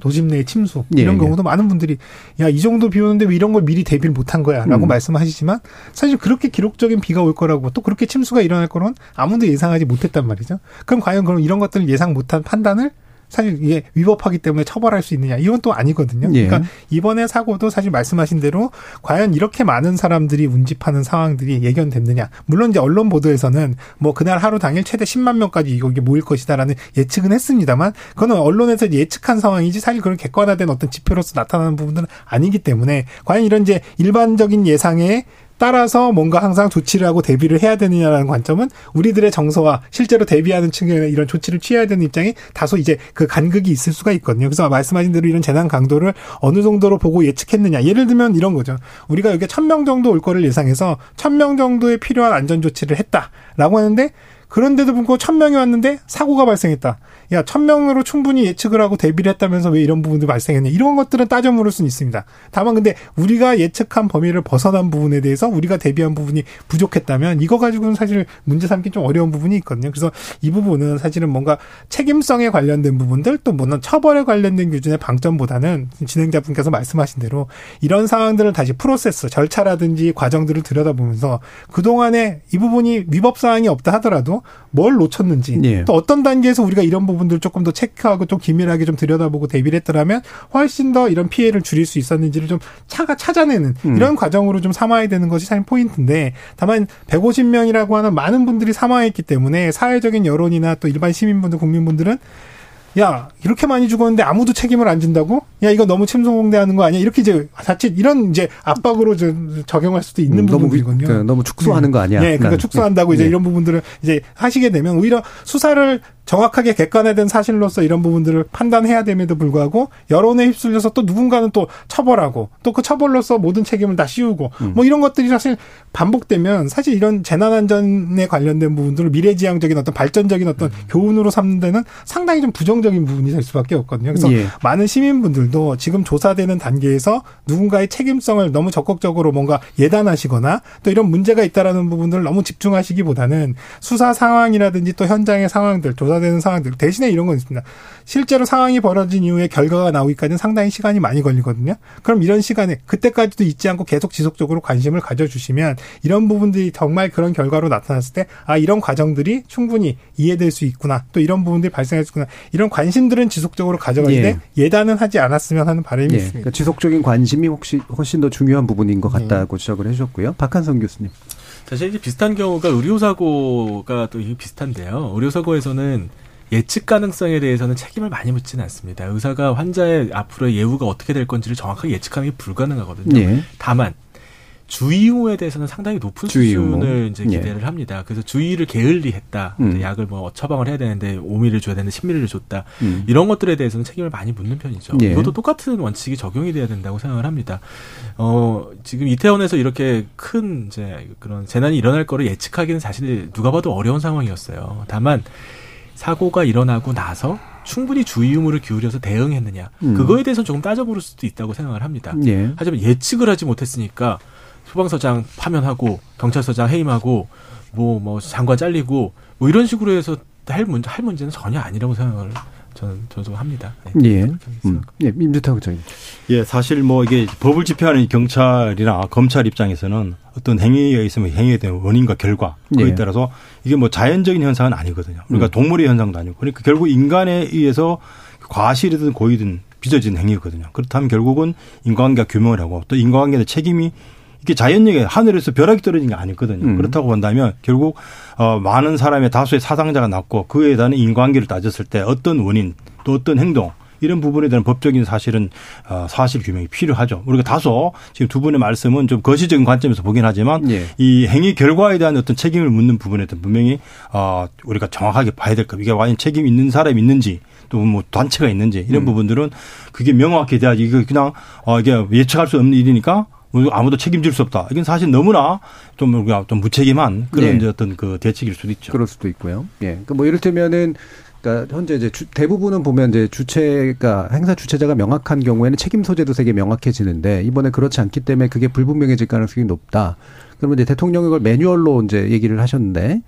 도심 내 침수 이런 예, 경우도 예. 많은 분들이 야 이 정도 비 오는데 왜 이런 걸 미리 대비를 못한 거야라고 음. 말씀하시지만 사실 그렇게 기록적인 비가 올 거라고 또 그렇게 침수가 일어날 거는 아무도 예상하지 못했단 말이죠. 그럼 과연 그럼 이런 것들을 예상 못한 판단을 사실 이게 위법하기 때문에 처벌할 수 있느냐 이건 또 아니거든요. 예. 그러니까 이번에 사고도 사실 말씀하신 대로 과연 이렇게 많은 사람들이 운집하는 상황들이 예견됐느냐. 물론 이제 언론 보도에서는 뭐 그날 하루 당일 최대 10만 명까지 여기 모일 것이다라는 예측은 했습니다만 그거는 언론에서 예측한 상황이지 사실 그런 객관화된 어떤 지표로서 나타나는 부분들은 아니기 때문에 과연 이런 이제 일반적인 예상에 따라서 뭔가 항상 조치를 하고 대비를 해야 되느냐라는 관점은 우리들의 정서와 실제로 대비하는 측면에 이런 조치를 취해야 되는 입장이 다소 이제 그 간극이 있을 수가 있거든요. 그래서 말씀하신 대로 이런 재난 강도를 어느 정도로 보고 예측했느냐. 예를 들면 이런 거죠. 우리가 여기 천 명 정도 올 거를 예상해서 천 명 정도의 필요한 안전 조치를 했다라고 하는데 그런데도 불구하고 천 명이 왔는데 사고가 발생했다. 야, 천 명으로 충분히 예측을 하고 대비를 했다면서 왜 이런 부분도 발생했냐. 이런 것들은 따져 물을 수는 있습니다. 다만 근데 우리가 예측한 범위를 벗어난 부분에 대해서 우리가 대비한 부분이 부족했다면 이거 가지고는 사실 문제 삼기 좀 어려운 부분이 있거든요. 그래서 이 부분은 사실은 뭔가 책임성에 관련된 부분들 또 물론 처벌에 관련된 기준의 방점보다는 진행자분께서 말씀하신 대로 이런 상황들을 다시 프로세스, 절차라든지 과정들을 들여다보면서 그동안에 이 부분이 위법 사항이 없다 하더라도 뭘 놓쳤는지 예. 또 어떤 단계에서 우리가 이런 부분 부분들 조금 더 체크하고 좀 기밀하게 좀 들여다보고 대비를 했더라면 훨씬 더 이런 피해를 줄일 수 있었는지를 좀 차가 찾아내는 음. 이런 과정으로 좀 삼아야 되는 것이 사실 포인트인데 다만 150명이라고 하는 많은 분들이 사망했기 때문에 사회적인 여론이나 또 일반 시민분들 국민분들은 야 이렇게 많이 죽었는데 아무도 책임을 안 진다고? 야 이거 너무 침소공대하는 거 아니야? 이렇게 이제 자칫 이런 이제 압박으로 적용할 수도 있는 음, 부분이거든요. 너무, 그, 너무 축소하는 거 아니야? 네, 그러니까 축소한다고 이제 네. 이런 부분들을 이제 하시게 되면 오히려 수사를 정확하게 객관화된 사실로서 이런 부분들을 판단해야 됨에도 불구하고 여론에 휩쓸려서 또 누군가는 또 처벌하고 또 그 처벌로서 모든 책임을 다 씌우고 음. 뭐 이런 것들이 사실 반복되면 사실 이런 재난안전에 관련된 부분들을 미래지향적인 어떤 발전적인 어떤 음. 교훈으로 삼는 데는 상당히 좀 부정적인 부분이 될 수밖에 없거든요. 그래서 예. 많은 시민분들도 지금 조사되는 단계에서 누군가의 책임성을 너무 적극적으로 뭔가 예단하시거나 또 이런 문제가 있다라는 부분들을 너무 집중하시기보다는 수사 상황이라든지 또 현장의 상황들 조사 조사되는 상황들 대신에 이런 건 있습니다. 실제로 상황이 벌어진 이후에 결과가 나오기까지는 상당히 시간이 많이 걸리거든요. 그럼 이런 시간에 그때까지도 잊지 않고 계속 지속적으로 관심을 가져주시면 이런 부분들이 정말 그런 결과로 나타났을 때 아 이런 과정들이 충분히 이해될 수 있구나 또 이런 부분들이 발생할 수 있구나 이런 관심들은 지속적으로 가져가는데 예. 단은 하지 않았으면 하는 바람이 예. 있습니다. 그러니까 지속적인 관심이 혹시 훨씬 더 중요한 부분인 것 같다고 예. 지적을 해주셨고요. 박한성 교수님. 사실 이제 비슷한 경우가 의료사고가 또 비슷한데요. 의료사고에서는 예측 가능성에 대해서는 책임을 많이 묻지는 않습니다. 의사가 환자의 앞으로의 예후가 어떻게 될 건지를 정확하게 예측하는 게 불가능하거든요. 네. 다만 주의후에 대해서는 상당히 높은 주의후. 수준을 이제 예. 기대를 네. 합니다. 그래서 주의를 게을리 했다. 음. 약을 뭐 처방을 해야 되는데 5미를 줘야 되는데 10미를 줬다. 음. 이런 것들에 대해서는 책임을 많이 묻는 편이죠. 예. 이것도 똑같은 원칙이 적용이 돼야 된다고 생각을 합니다. 어, 지금 이태원에서 이렇게 큰 이제 그런 재난이 일어날 거를 예측하기는 사실 누가 봐도 어려운 상황이었어요. 다만 사고가 일어나고 나서 충분히 주의 의무를 기울여서 대응했느냐 음. 그거에 대해서 조금 따져볼 수도 있다고 생각을 합니다. 예. 하지만 예측을 하지 못했으니까 소방서장 파면하고 경찰서장 해임하고 뭐뭐 뭐 장관 잘리고 뭐 이런 식으로 해서 할 문제 할 문제는 전혀 아니라고 생각을 저는 저도 합니다. 네. 예. 음. 예, 민주당 의장님. 예, 사실 뭐 이게 법을 집행하는 경찰이나 검찰 입장에서는 어떤 행위에 있으면 행위에 대한 원인과 결과 그에 예. 따라서 이게 뭐 자연적인 현상은 아니거든요. 그러니까 음. 동물의 현상도 아니고 그러니까 결국 인간에 의해서 과실이든 고의든 빚어진 행위거든요. 그렇다면 결국은 인과관계가 규명을 하고 또 인과관계의 책임이 이게 자연력에 하늘에서 벼락이 떨어진 게 아니거든요. 음. 그렇다고 본다면 결국 어 많은 사람의 다수의 사상자가 났고 그에 대한 인과관계를 따졌을 때 어떤 원인 또 어떤 행동 이런 부분에 대한 법적인 사실은 어, 사실 규명이 필요하죠. 우리가 다소 지금 두 분의 말씀은 좀 거시적인 관점에서 보긴 하지만 예. 이 행위 결과에 대한 어떤 책임을 묻는 부분에 대한 분명히 어, 우리가 정확하게 봐야 될 겁니다. 이게 과연 책임 있는 사람이 있는지 또 뭐 단체가 있는지 이런 음. 부분들은 그게 명확히 돼야지 이게 그냥 어 이게 예측할 수 없는 일이니까 아무도 책임질 수 없다. 이건 사실 너무나 좀 우리가 좀 무책임한 그런 네. 어떤 그 대책일 수도 있죠. 그럴 수도 있고요. 예. 그러니까 뭐 이를테면은 그러니까 현재 이제 주, 대부분은 보면 이제 주체가 행사 주체자가 명확한 경우에는 책임 소재도 되게 명확해지는데 이번에 그렇지 않기 때문에 그게 불분명해질 가능성이 높다. 그러면 이제 대통령이 그걸 매뉴얼로 이제 얘기를 하셨는데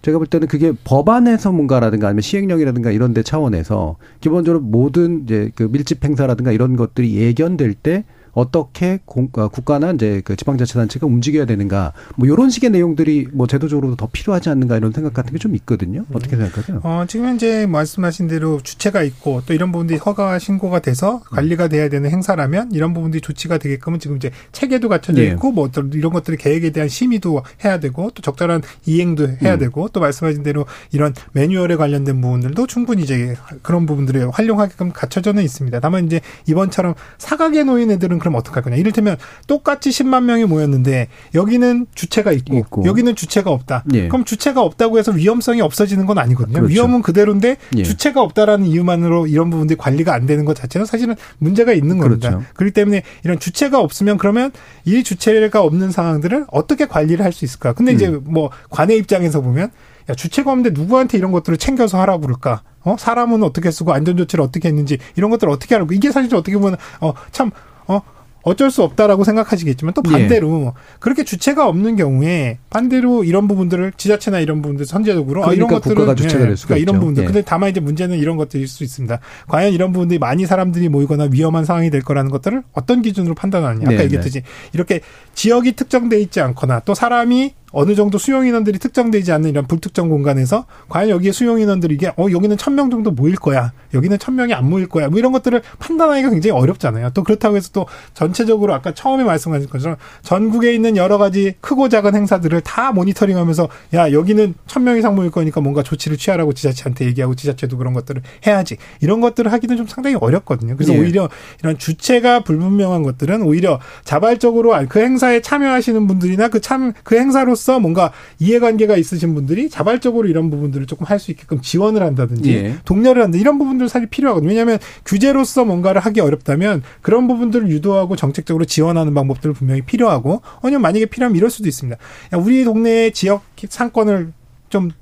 제가 볼 때는 그게 법안에서 뭔가라든가 아니면 시행령이라든가 이런 데 차원에서 기본적으로 모든 이제 그 밀집 행사라든가 이런 것들이 예견될 때 어떻게 공, 어, 국가나 이제 그 지방자치단체가 움직여야 되는가 뭐 이런 식의 내용들이 뭐 제도적으로도 더 필요하지 않는가 이런 생각 같은 게 좀 있거든요. 어떻게 음. 생각하세요? 어, 지금 현재 말씀하신 대로 주체가 있고 또 이런 부분들이 허가 신고가 돼서 관리가 돼야 되는 행사라면 이런 부분들이 조치가 되게끔은 지금 이제 체계도 갖춰져 예. 있고 뭐 어떤 이런 것들이 계획에 대한 심의도 해야 되고 또 적절한 이행도 해야 음. 되고 또 말씀하신 대로 이런 매뉴얼에 관련된 부분들도 충분히 이제 그런 부분들이 활용하게끔 갖춰져는 있습니다. 다만 이제 이번처럼 사각에 놓인 애들은 그럼 어떡할 거냐. 이를테면 똑같이 10만 명이 모였는데 여기는 주체가 있고, 있고. 여기는 주체가 없다. 예. 그럼 주체가 없다고 해서 위험성이 없어지는 건 아니거든요. 그렇죠. 위험은 그대로인데 예. 주체가 없다라는 이유만으로 이런 부분들이 관리가 안 되는 것 자체는 사실은 문제가 있는 겁니다. 그렇죠. 그렇기 때문에 이런 주체가 없으면 그러면 이 주체가 없는 상황들을 어떻게 관리를 할 수 있을까? 근데 음. 이제 뭐 관의 입장에서 보면 야, 주체가 없는데 누구한테 이런 것들을 챙겨서 하라고 그럴까? 어? 사람은 어떻게 쓰고 안전조치를 어떻게 했는지 이런 것들을 어떻게 하라고. 이게 사실 어떻게 보면, 어, 참, 어, 어쩔 수 없다라고 생각하시겠지만 또 반대로 예. 그렇게 주체가 없는 경우에 반대로 이런 부분들을 지자체나 이런 부분들 선제적으로 그러니까 아, 이런 것들은 국가가 주체가 될 수가 그러니까 이런 부분들. 예. 근데 다만 이제 문제는 이런 것들일 수 있습니다. 과연 이런 부분들이 많이 사람들이 모이거나 위험한 상황이 될 거라는 것들을 어떤 기준으로 판단하느냐. 아까 네, 얘기했듯이 네. 이렇게 지역이 특정돼 있지 않거나 또 사람이 어느 정도 수용 인원들이 특정되지 않는 이런 불특정 공간에서 과연 여기에 수용 인원들이 이게 어 여기는 천 명 정도 모일 거야. 여기는 천 명이 안 모일 거야. 뭐 이런 것들을 판단하기가 굉장히 어렵잖아요. 또 그렇다고 해서 또 전체적으로 아까 처음에 말씀하신 것처럼 전국에 있는 여러 가지 크고 작은 행사들을 다 모니터링하면서 야 여기는 천 명 이상 모일 거니까 뭔가 조치를 취하라고 지자체한테 얘기하고 지자체도 그런 것들을 해야지. 이런 것들을 하기는 좀 상당히 어렵거든요. 그래서 예. 오히려 이런 주체가 불분명한 것들은 오히려 자발적으로 그 행사에 참여하시는 분들이나 그 참그 그 행사로 사람으로서 뭔가 이해관계가 있으신 분들이 자발적으로 이런 부분들을 조금 할 수 있게끔 지원을 한다든지 예. 독려를 한다 이런 부분들 사실 필요하거든요. 왜냐하면 규제로서 뭔가를 하기 어렵다면 그런 부분들을 유도하고 정책적으로 지원하는 방법들 분명히 필요하고 아니면 만약에 필요하면 이럴 수도 있습니다. 우리 동네의 지역 상권을 좀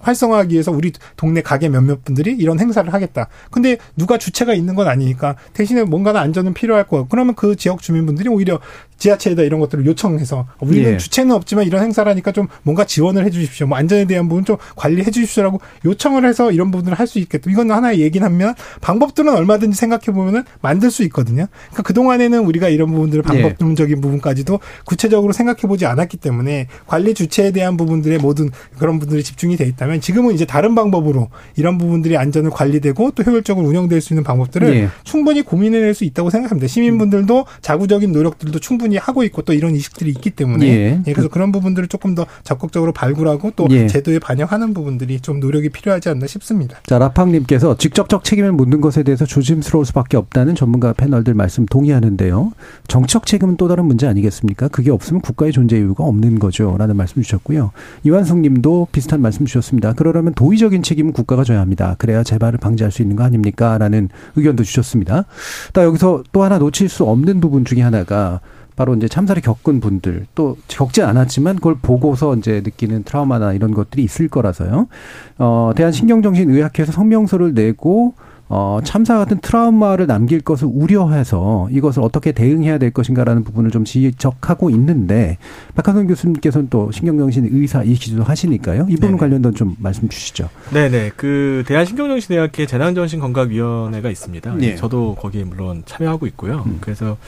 활성화하기 위해서 우리 동네 가게 몇몇 분들이 이런 행사를 하겠다. 근데 누가 주체가 있는 건 아니니까 대신에 뭔가는 안전은 필요할 거고 그러면 그 지역 주민분들이 오히려 지하철에다 이런 것들을 요청해서 우리는 예. 주체는 없지만 이런 행사라니까 좀 뭔가 지원을 해 주십시오. 뭐 안전에 대한 부분 좀 관리해 주십시오라고 요청을 해서 이런 부분을 할 수 있겠다. 이건 하나의 얘기는 하면 방법들은 얼마든지 생각해 보면은 만들 수 있거든요. 그러니까 그 동안에는 우리가 이런 부분들을 예. 방법론적인 예. 부분까지도 구체적으로 생각해 보지 않았기 때문에 관리 주체에 대한 부분들의 모든 그런 분들이 집중이 돼 있다면 지금은 이제 다른 방법으로 이런 부분들이 안전을 관리되고 또 효율적으로 운영될 수 있는 방법들을 예. 충분히 고민해낼 수 있다고 생각합니다. 시민분들도 자구적인 노력들도 충분히 충분히 하고 있고 또 이런 이식들이 있기 때문에 예. 예, 그래서 그런 부분들을 조금 더 적극적으로 발굴하고 또 예. 제도에 반영하는 부분들이 좀 노력이 필요하지 않나 싶습니다. 자 라팡님께서 직접적 책임을 묻는 것에 대해서 조심스러울 수밖에 없다는 전문가 패널들 말씀 동의하는데요. 정책 책임은 또 다른 문제 아니겠습니까? 그게 없으면 국가의 존재 이유가 없는 거죠라는 말씀 주셨고요. 이완성님도 비슷한 말씀 주셨습니다. 그러려면 도의적인 책임은 국가가 져야 합니다. 그래야 재발을 방지할 수 있는 거 아닙니까?라는 의견도 주셨습니다. 또 여기서 또 하나 놓칠 수 없는 부분 중에 하나가 바로 이제 참사를 겪은 분들 또 겪지 않았지만 그걸 보고서 이제 느끼는 트라우마나 이런 것들이 있을 거라서요. 어, 대한신경정신의학회에서 성명서를 내고 어, 참사 같은 트라우마를 남길 것을 우려해서 이것을 어떻게 대응해야 될 것인가라는 부분을 좀 지적하고 있는데 박한선 교수님께서는 또 신경정신 의사 이기도 하시니까요. 이 부분. 관련된 좀 말씀 주시죠. 네네. 그 대한신경정신의학회 재난정신건강위원회가 있습니다. 네. 저도 거기에 물론 참여하고 있고요. 음. 그래서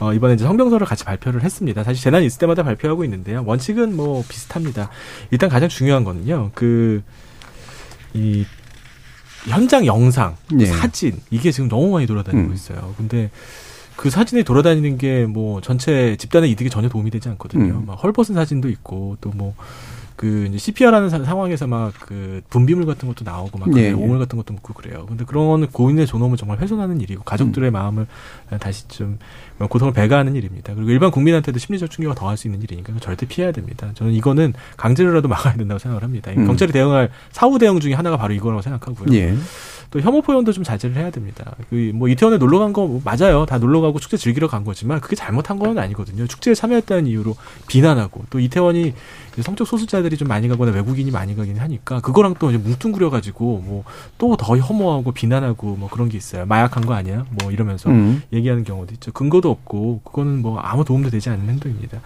어, 이번에 이제 성명서를 같이 발표를 했습니다. 사실 재난이 있을 때마다 발표하고 있는데요. 원칙은 뭐 비슷합니다. 일단 가장 중요한 거는요. 그, 이, 현장 영상, 네. 사진, 이게 지금 너무 많이 돌아다니고 음. 있어요. 근데 그 사진이 돌아다니는 게 뭐 전체 집단의 이득에 전혀 도움이 되지 않거든요. 음. 막 헐벗은 사진도 있고 또 뭐 그 이제 CPR하는 상황에서 막 그 분비물 같은 것도 나오고 막 네, 오물 같은 것도 묻고 그래요. 근데 그런 고인의 존엄을 정말 훼손하는 일이고 가족들의 음. 마음을 다시 좀 고통을 배가하는 일입니다. 그리고 일반 국민한테도 심리적 충격을 더할 수 있는 일이니까 절대 피해야 됩니다. 저는 이거는 강제로라도 막아야 된다고 생각을 합니다. 음. 경찰이 대응할 사후 대응 중에 하나가 바로 이거라고 생각하고요. 예. 또 혐오 표현도 좀 자제를 해야 됩니다. 그뭐 이태원에 놀러 간거 뭐 맞아요. 다 놀러 가고 축제 즐기러 간 거지만 그게 잘못한 건 아니거든요. 축제에 참여했다는 이유로 비난하고 또 이태원이 성적 소수자들이 좀 많이 가거나 외국인이 많이 가긴 하니까 그거랑 또 이제 뭉뚱그려 가지고 뭐 또 더 혐오하고 비난하고 뭐 그런 게 있어요. 마약한 거 아니야? 뭐 이러면서 음. 얘기하는 경우도 있죠. 근거도 없고 그거는 뭐 아무 도움도 되지 않는 행동입니다.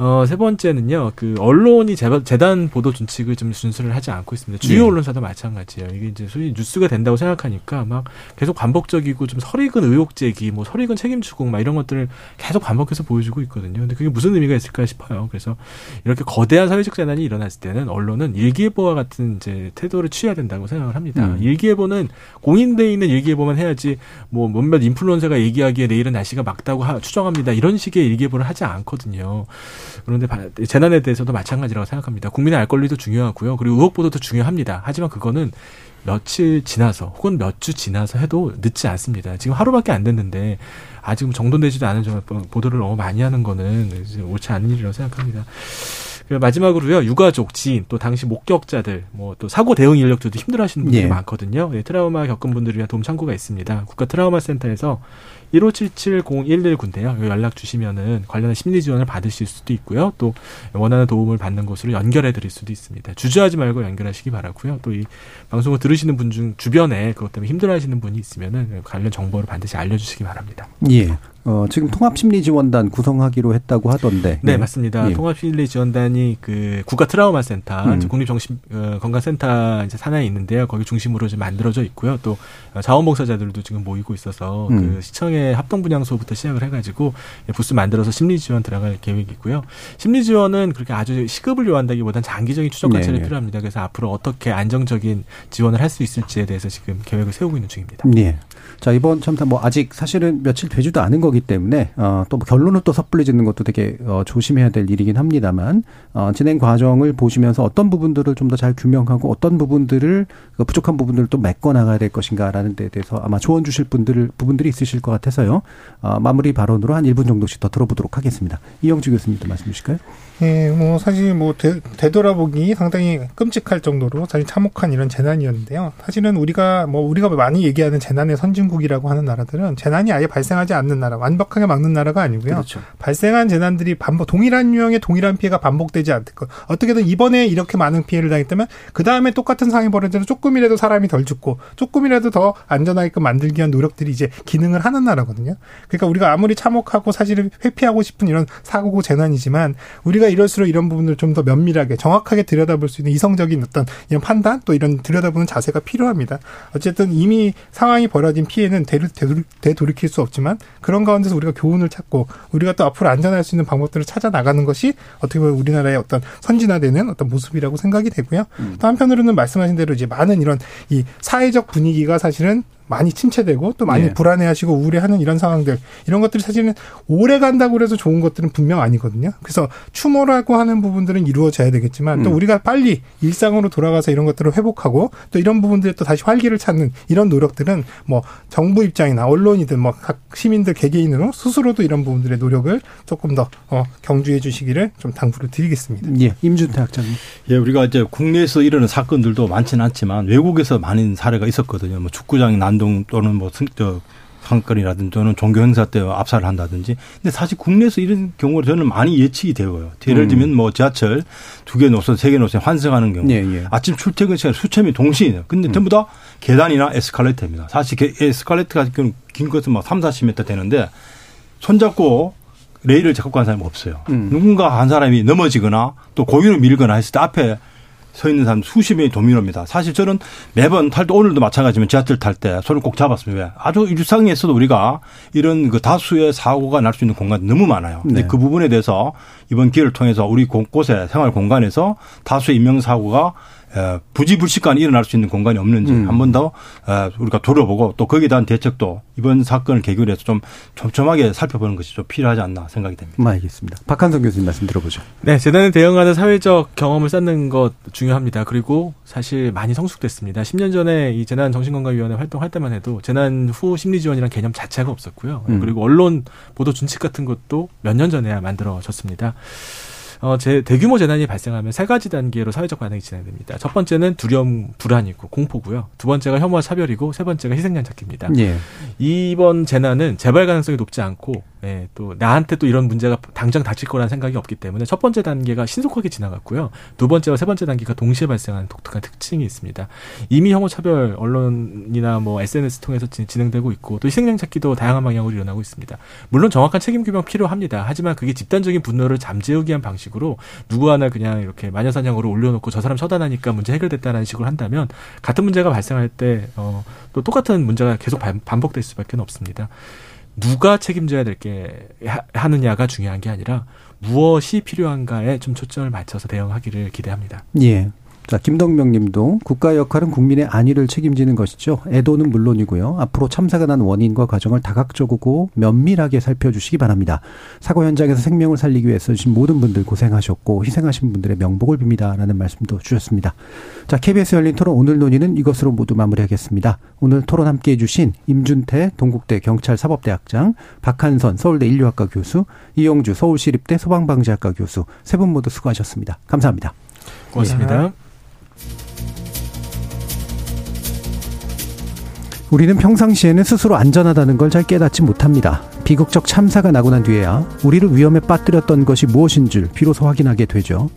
어, 세 번째는요, 그, 언론이 재단 보도 준칙을 좀 준수를 하지 않고 있습니다. 주요 네. 언론사도 마찬가지예요. 이게 이제 소위 뉴스가 된다고 생각하니까 막 계속 반복적이고 좀 설익은 의혹 제기, 뭐 설익은 책임 추궁, 막 이런 것들을 계속 반복해서 보여주고 있거든요. 근데 그게 무슨 의미가 있을까 싶어요. 그래서 이렇게 거대한 사회적 재난이 일어났을 때는 언론은 일기예보와 같은 이제 태도를 취해야 된다고 생각을 합니다. 음. 일기예보는 공인돼 있는 일기예보만 해야지 뭐 몇몇 인플루언서가 얘기하기에 내일은 날씨가 막다고 하, 추정합니다. 이런 식의 일기예보를 하지 않거든요. 그런데 재난에 대해서도 마찬가지라고 생각합니다. 국민의 알 권리도 중요하고요. 그리고 의혹 보도도 중요합니다. 하지만 그거는 며칠 지나서 혹은 몇 주 지나서 해도 늦지 않습니다. 지금 하루밖에 안 됐는데 아직 정돈되지도 않은 점 보도를 너무 많이 하는 거는 옳지 않은 일이라고 생각합니다. 그 마지막으로요 유가족, 지인, 또 당시 목격자들, 뭐 또 사고 대응 인력들도 힘들어하시는 분들이 예. 많거든요. 예, 트라우마 겪은 분들을 위한 도움 창구가 있습니다. 국가 트라우마 센터에서 15770119인데요. 연락 주시면은 관련한 심리 지원을 받으실 수도 있고요. 또 원하는 도움을 받는 곳으로 연결해 드릴 수도 있습니다. 주저하지 말고 연결하시기 바라고요. 또 이 방송을 들으시는 분 중 주변에 그것 때문에 힘들어 하시는 분이 있으면은 관련 정보를 반드시 알려 주시기 바랍니다. 예. 어, 지금 통합심리지원단 구성하기로 했다고 하던데. 네, 네. 맞습니다. 예. 통합심리지원단이 그 국가 트라우마 센터, 음. 국립정신건강센터 어, 이제 산하에 있는데요. 거기 중심으로 좀 만들어져 있고요. 또 자원봉사자들도 지금 모이고 있어서 음. 그 시청의 합동 분양소부터 시작을 해가지고 부스 만들어서 심리지원 들어갈 계획이고요. 심리지원은 그렇게 아주 시급을 요한다기보다는 장기적인 추적 관찰이 네, 네. 필요합니다. 그래서 앞으로 어떻게 안정적인 지원을 할 수 있을지에 대해서 지금 계획을 세우고 있는 중입니다. 네. 자 이번 참사 뭐 아직 사실은 며칠 되지도 않은 거기 때문에 어, 또 뭐 결론을 또 섣불리 짓는 것도 되게 어, 조심해야 될 일이긴 합니다만 어, 진행 과정을 보시면서 어떤 부분들을 좀 더 잘 규명하고 어떤 부분들을 그 부족한 부분들을 또 메꿔 나가야 될 것인가라는 데 대해서 아마 조언 주실 분들 부분들이 있으실 것 같아서요. 어, 마무리 발언으로 한 1분 정도씩 더 들어보도록 하겠습니다. 이영주 교수님도 말씀 주실까요? 예, 뭐 사실 뭐 되, 되돌아보기 상당히 끔찍할 정도로 사실 참혹한 이런 재난이었는데요. 사실은 우리가 뭐 우리가 많이 얘기하는 재난의 선진 국이라고 하는 나라들은 재난이 아예 발생하지 않는 나라, 완벽하게 막는 나라가 아니고요. 그렇죠. 발생한 재난들이 반복 동일한 유형의 동일한 피해가 반복되지 않을 것. 어떻게든 이번에 이렇게 많은 피해를 당했다면 그 다음에 똑같은 상황이 벌어져도 조금이라도 사람이 덜 죽고 조금이라도 더 안전하게끔 만들기 위한 노력들이 이제 기능을 하는 나라거든요. 그러니까 우리가 아무리 참혹하고 사실은 회피하고 싶은 이런 사고고 재난이지만 우리가 우리가 이럴수록 이런 부분을 좀 더 면밀하게 정확하게 들여다볼 수 있는 이성적인 어떤 이런 판단 또 이런 들여다보는 자세가 필요합니다. 어쨌든 이미 상황이 벌어진 피해 는 되돌 이킬 수 없지만 그런 가운데서 우리가 교훈을 찾고 우리가 또 앞으로 안전할 수 있는 방법들을 찾아 나가는 것이 어떻게 보면 우리나라의 어떤 선진화되는 어떤 모습이라고 생각이 되고요. 음. 또 한편으로는 말씀하신 대로 이제 많은 이런 이 사회적 분위기가 사실은 많이 침체되고 또 많이 네. 불안해하시고 우울해하는 이런 상황들 이런 것들이 사실은 오래 간다고 해서 좋은 것들은 분명 아니거든요. 그래서 추모라고 하는 부분들은 이루어져야 되겠지만 또 음. 우리가 빨리 일상으로 돌아가서 이런 것들을 회복하고 또 이런 부분들에 또 다시 활기를 찾는 이런 노력들은 뭐 정부 입장이나 언론이든 뭐 각 시민들 개개인으로 스스로도 이런 부분들의 노력을 조금 더 어, 경주해 주시기를 좀 당부를 드리겠습니다. 예, 임준태 학장님. 예, 우리가 이제 국내에서 이르는 사건들도 많지는 않지만 외국에서 많은 사례가 있었거든요. 뭐 축구장 난 반동 또는 뭐 승, 저, 상권이라든지 또는 종교 행사 때 압살을 한다든지. 근데 사실 국내에서 이런 경우를 저는 많이 예측이 되어요. 예를 음. 들면 뭐 지하철 두 개 노선, 세 개 노선 환승하는 경우. 예, 예. 아침 출퇴근 시간 수천이 동시에. 근데 음. 전부 다 계단이나 에스컬레이터입니다. 사실 에스컬레이터가 긴 것은 막 3, 40m 되는데 손잡고 레일을 잡고 간 사람이 없어요. 음. 누군가 한 사람이 넘어지거나 또 고유를 밀거나 했을 때 앞에 서 있는 사람 수십 명이 도미노입니다. 사실 저는 매번 탈 때 오늘도 마찬가지지만 지하철 탈 때 손을 꼭 잡았습니다. 왜? 아주 일상에서도 우리가 이런 그 다수의 사고가 날 수 있는 공간이 너무 많아요. 근데 네. 그 부분에 대해서 이번 기회를 통해서 우리 곳곳에 생활 공간에서 다수의 인명 사고가 부지불식간에 일어날 수 있는 공간이 없는지 음. 한번 더 우리가 돌아보고 또 거기에 대한 대책도 이번 사건을 계기로 해서 좀 촘촘하게 살펴보는 것이 좀 필요하지 않나 생각이 됩니다. 네, 알겠습니다. 박한성 교수님 말씀 들어보죠. 네, 재난에 대응하는 사회적 경험을 쌓는 것 중요합니다. 그리고 사실 많이 성숙됐습니다. 10년 전에 이 재난 정신건강위원회 활동할 때만 해도 재난 후 심리 지원이라는 개념 자체가 없었고요. 음. 그리고 언론 보도 준칙 같은 것도 몇 년 전에야 만들어졌습니다. 어, 제 대규모 재난이 발생하면 세 가지 단계로 사회적 반응이 진행됩니다. 첫 번째는 두려움, 불안이고 공포고요. 두 번째가 혐오와 차별이고 세 번째가 희생양 찾기입니다. 예. 이번 재난은 재발 가능성이 높지 않고 예, 또 나한테 또 이런 문제가 당장 닥칠 거라는 생각이 없기 때문에 첫 번째 단계가 신속하게 지나갔고요. 두 번째와 세 번째 단계가 동시에 발생하는 독특한 특징이 있습니다. 이미 혐오 차별 언론이나 뭐 SNS 통해서 진행되고 있고 또 희생양 찾기도 다양한 방향으로 일어나고 있습니다. 물론 정확한 책임 규명 필요합니다. 하지만 그게 집단적인 분노를 잠재우기 위한 방식 으로 누구 하나 그냥 이렇게 마녀사냥으로 올려놓고 저 사람 처단하니까 문제 해결됐다는 식으로 한다면 같은 문제가 발생할 때또 어, 똑같은 문제가 계속 반복될 수밖에 없습니다. 누가 책임져야 될 게 하느냐가 중요한 게 아니라 무엇이 필요한가에 좀 초점을 맞춰서 대응하기를 기대합니다. 예. 자, 김덕명 님도 국가 역할은 국민의 안위를 책임지는 것이죠. 애도는 물론이고요. 앞으로 참사가 난 원인과 과정을 다각적이고 면밀하게 살펴주시기 바랍니다. 사고 현장에서 생명을 살리기 위해 서 주신 모든 분들 고생하셨고 희생하신 분들의 명복을 빕니다. 라는 말씀도 주셨습니다. 자, KBS 열린 토론 오늘 논의는 이것으로 모두 마무리하겠습니다. 오늘 토론 함께 해주신 임준태 동국대 경찰사법대학장, 박한선 서울대 인류학과 교수, 이용주 서울시립대 소방방지학과 교수 세 분 모두 수고하셨습니다. 감사합니다. 고맙습니다. 네. 우리는 평상시에는 스스로 안전하다는 걸 잘 깨닫지 못합니다. 비극적 참사가 나고 난 뒤에야 우리를 위험에 빠뜨렸던 것이 무엇인 줄 비로소 확인하게 되죠.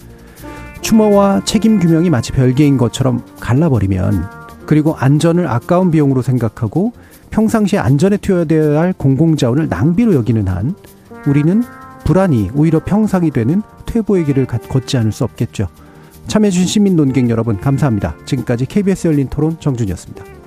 추모와 책임 규명이 마치 별개인 것처럼 갈라버리면 그리고 안전을 아까운 비용으로 생각하고 평상시에 안전에 투여되어야 할 공공자원을 낭비로 여기는 한 우리는 불안이 오히려 평상이 되는 퇴보의 길을 걷지 않을 수 없겠죠. 참여해주신 시민 논객 여러분 감사합니다. 지금까지 KBS 열린 토론 정준이었습니다.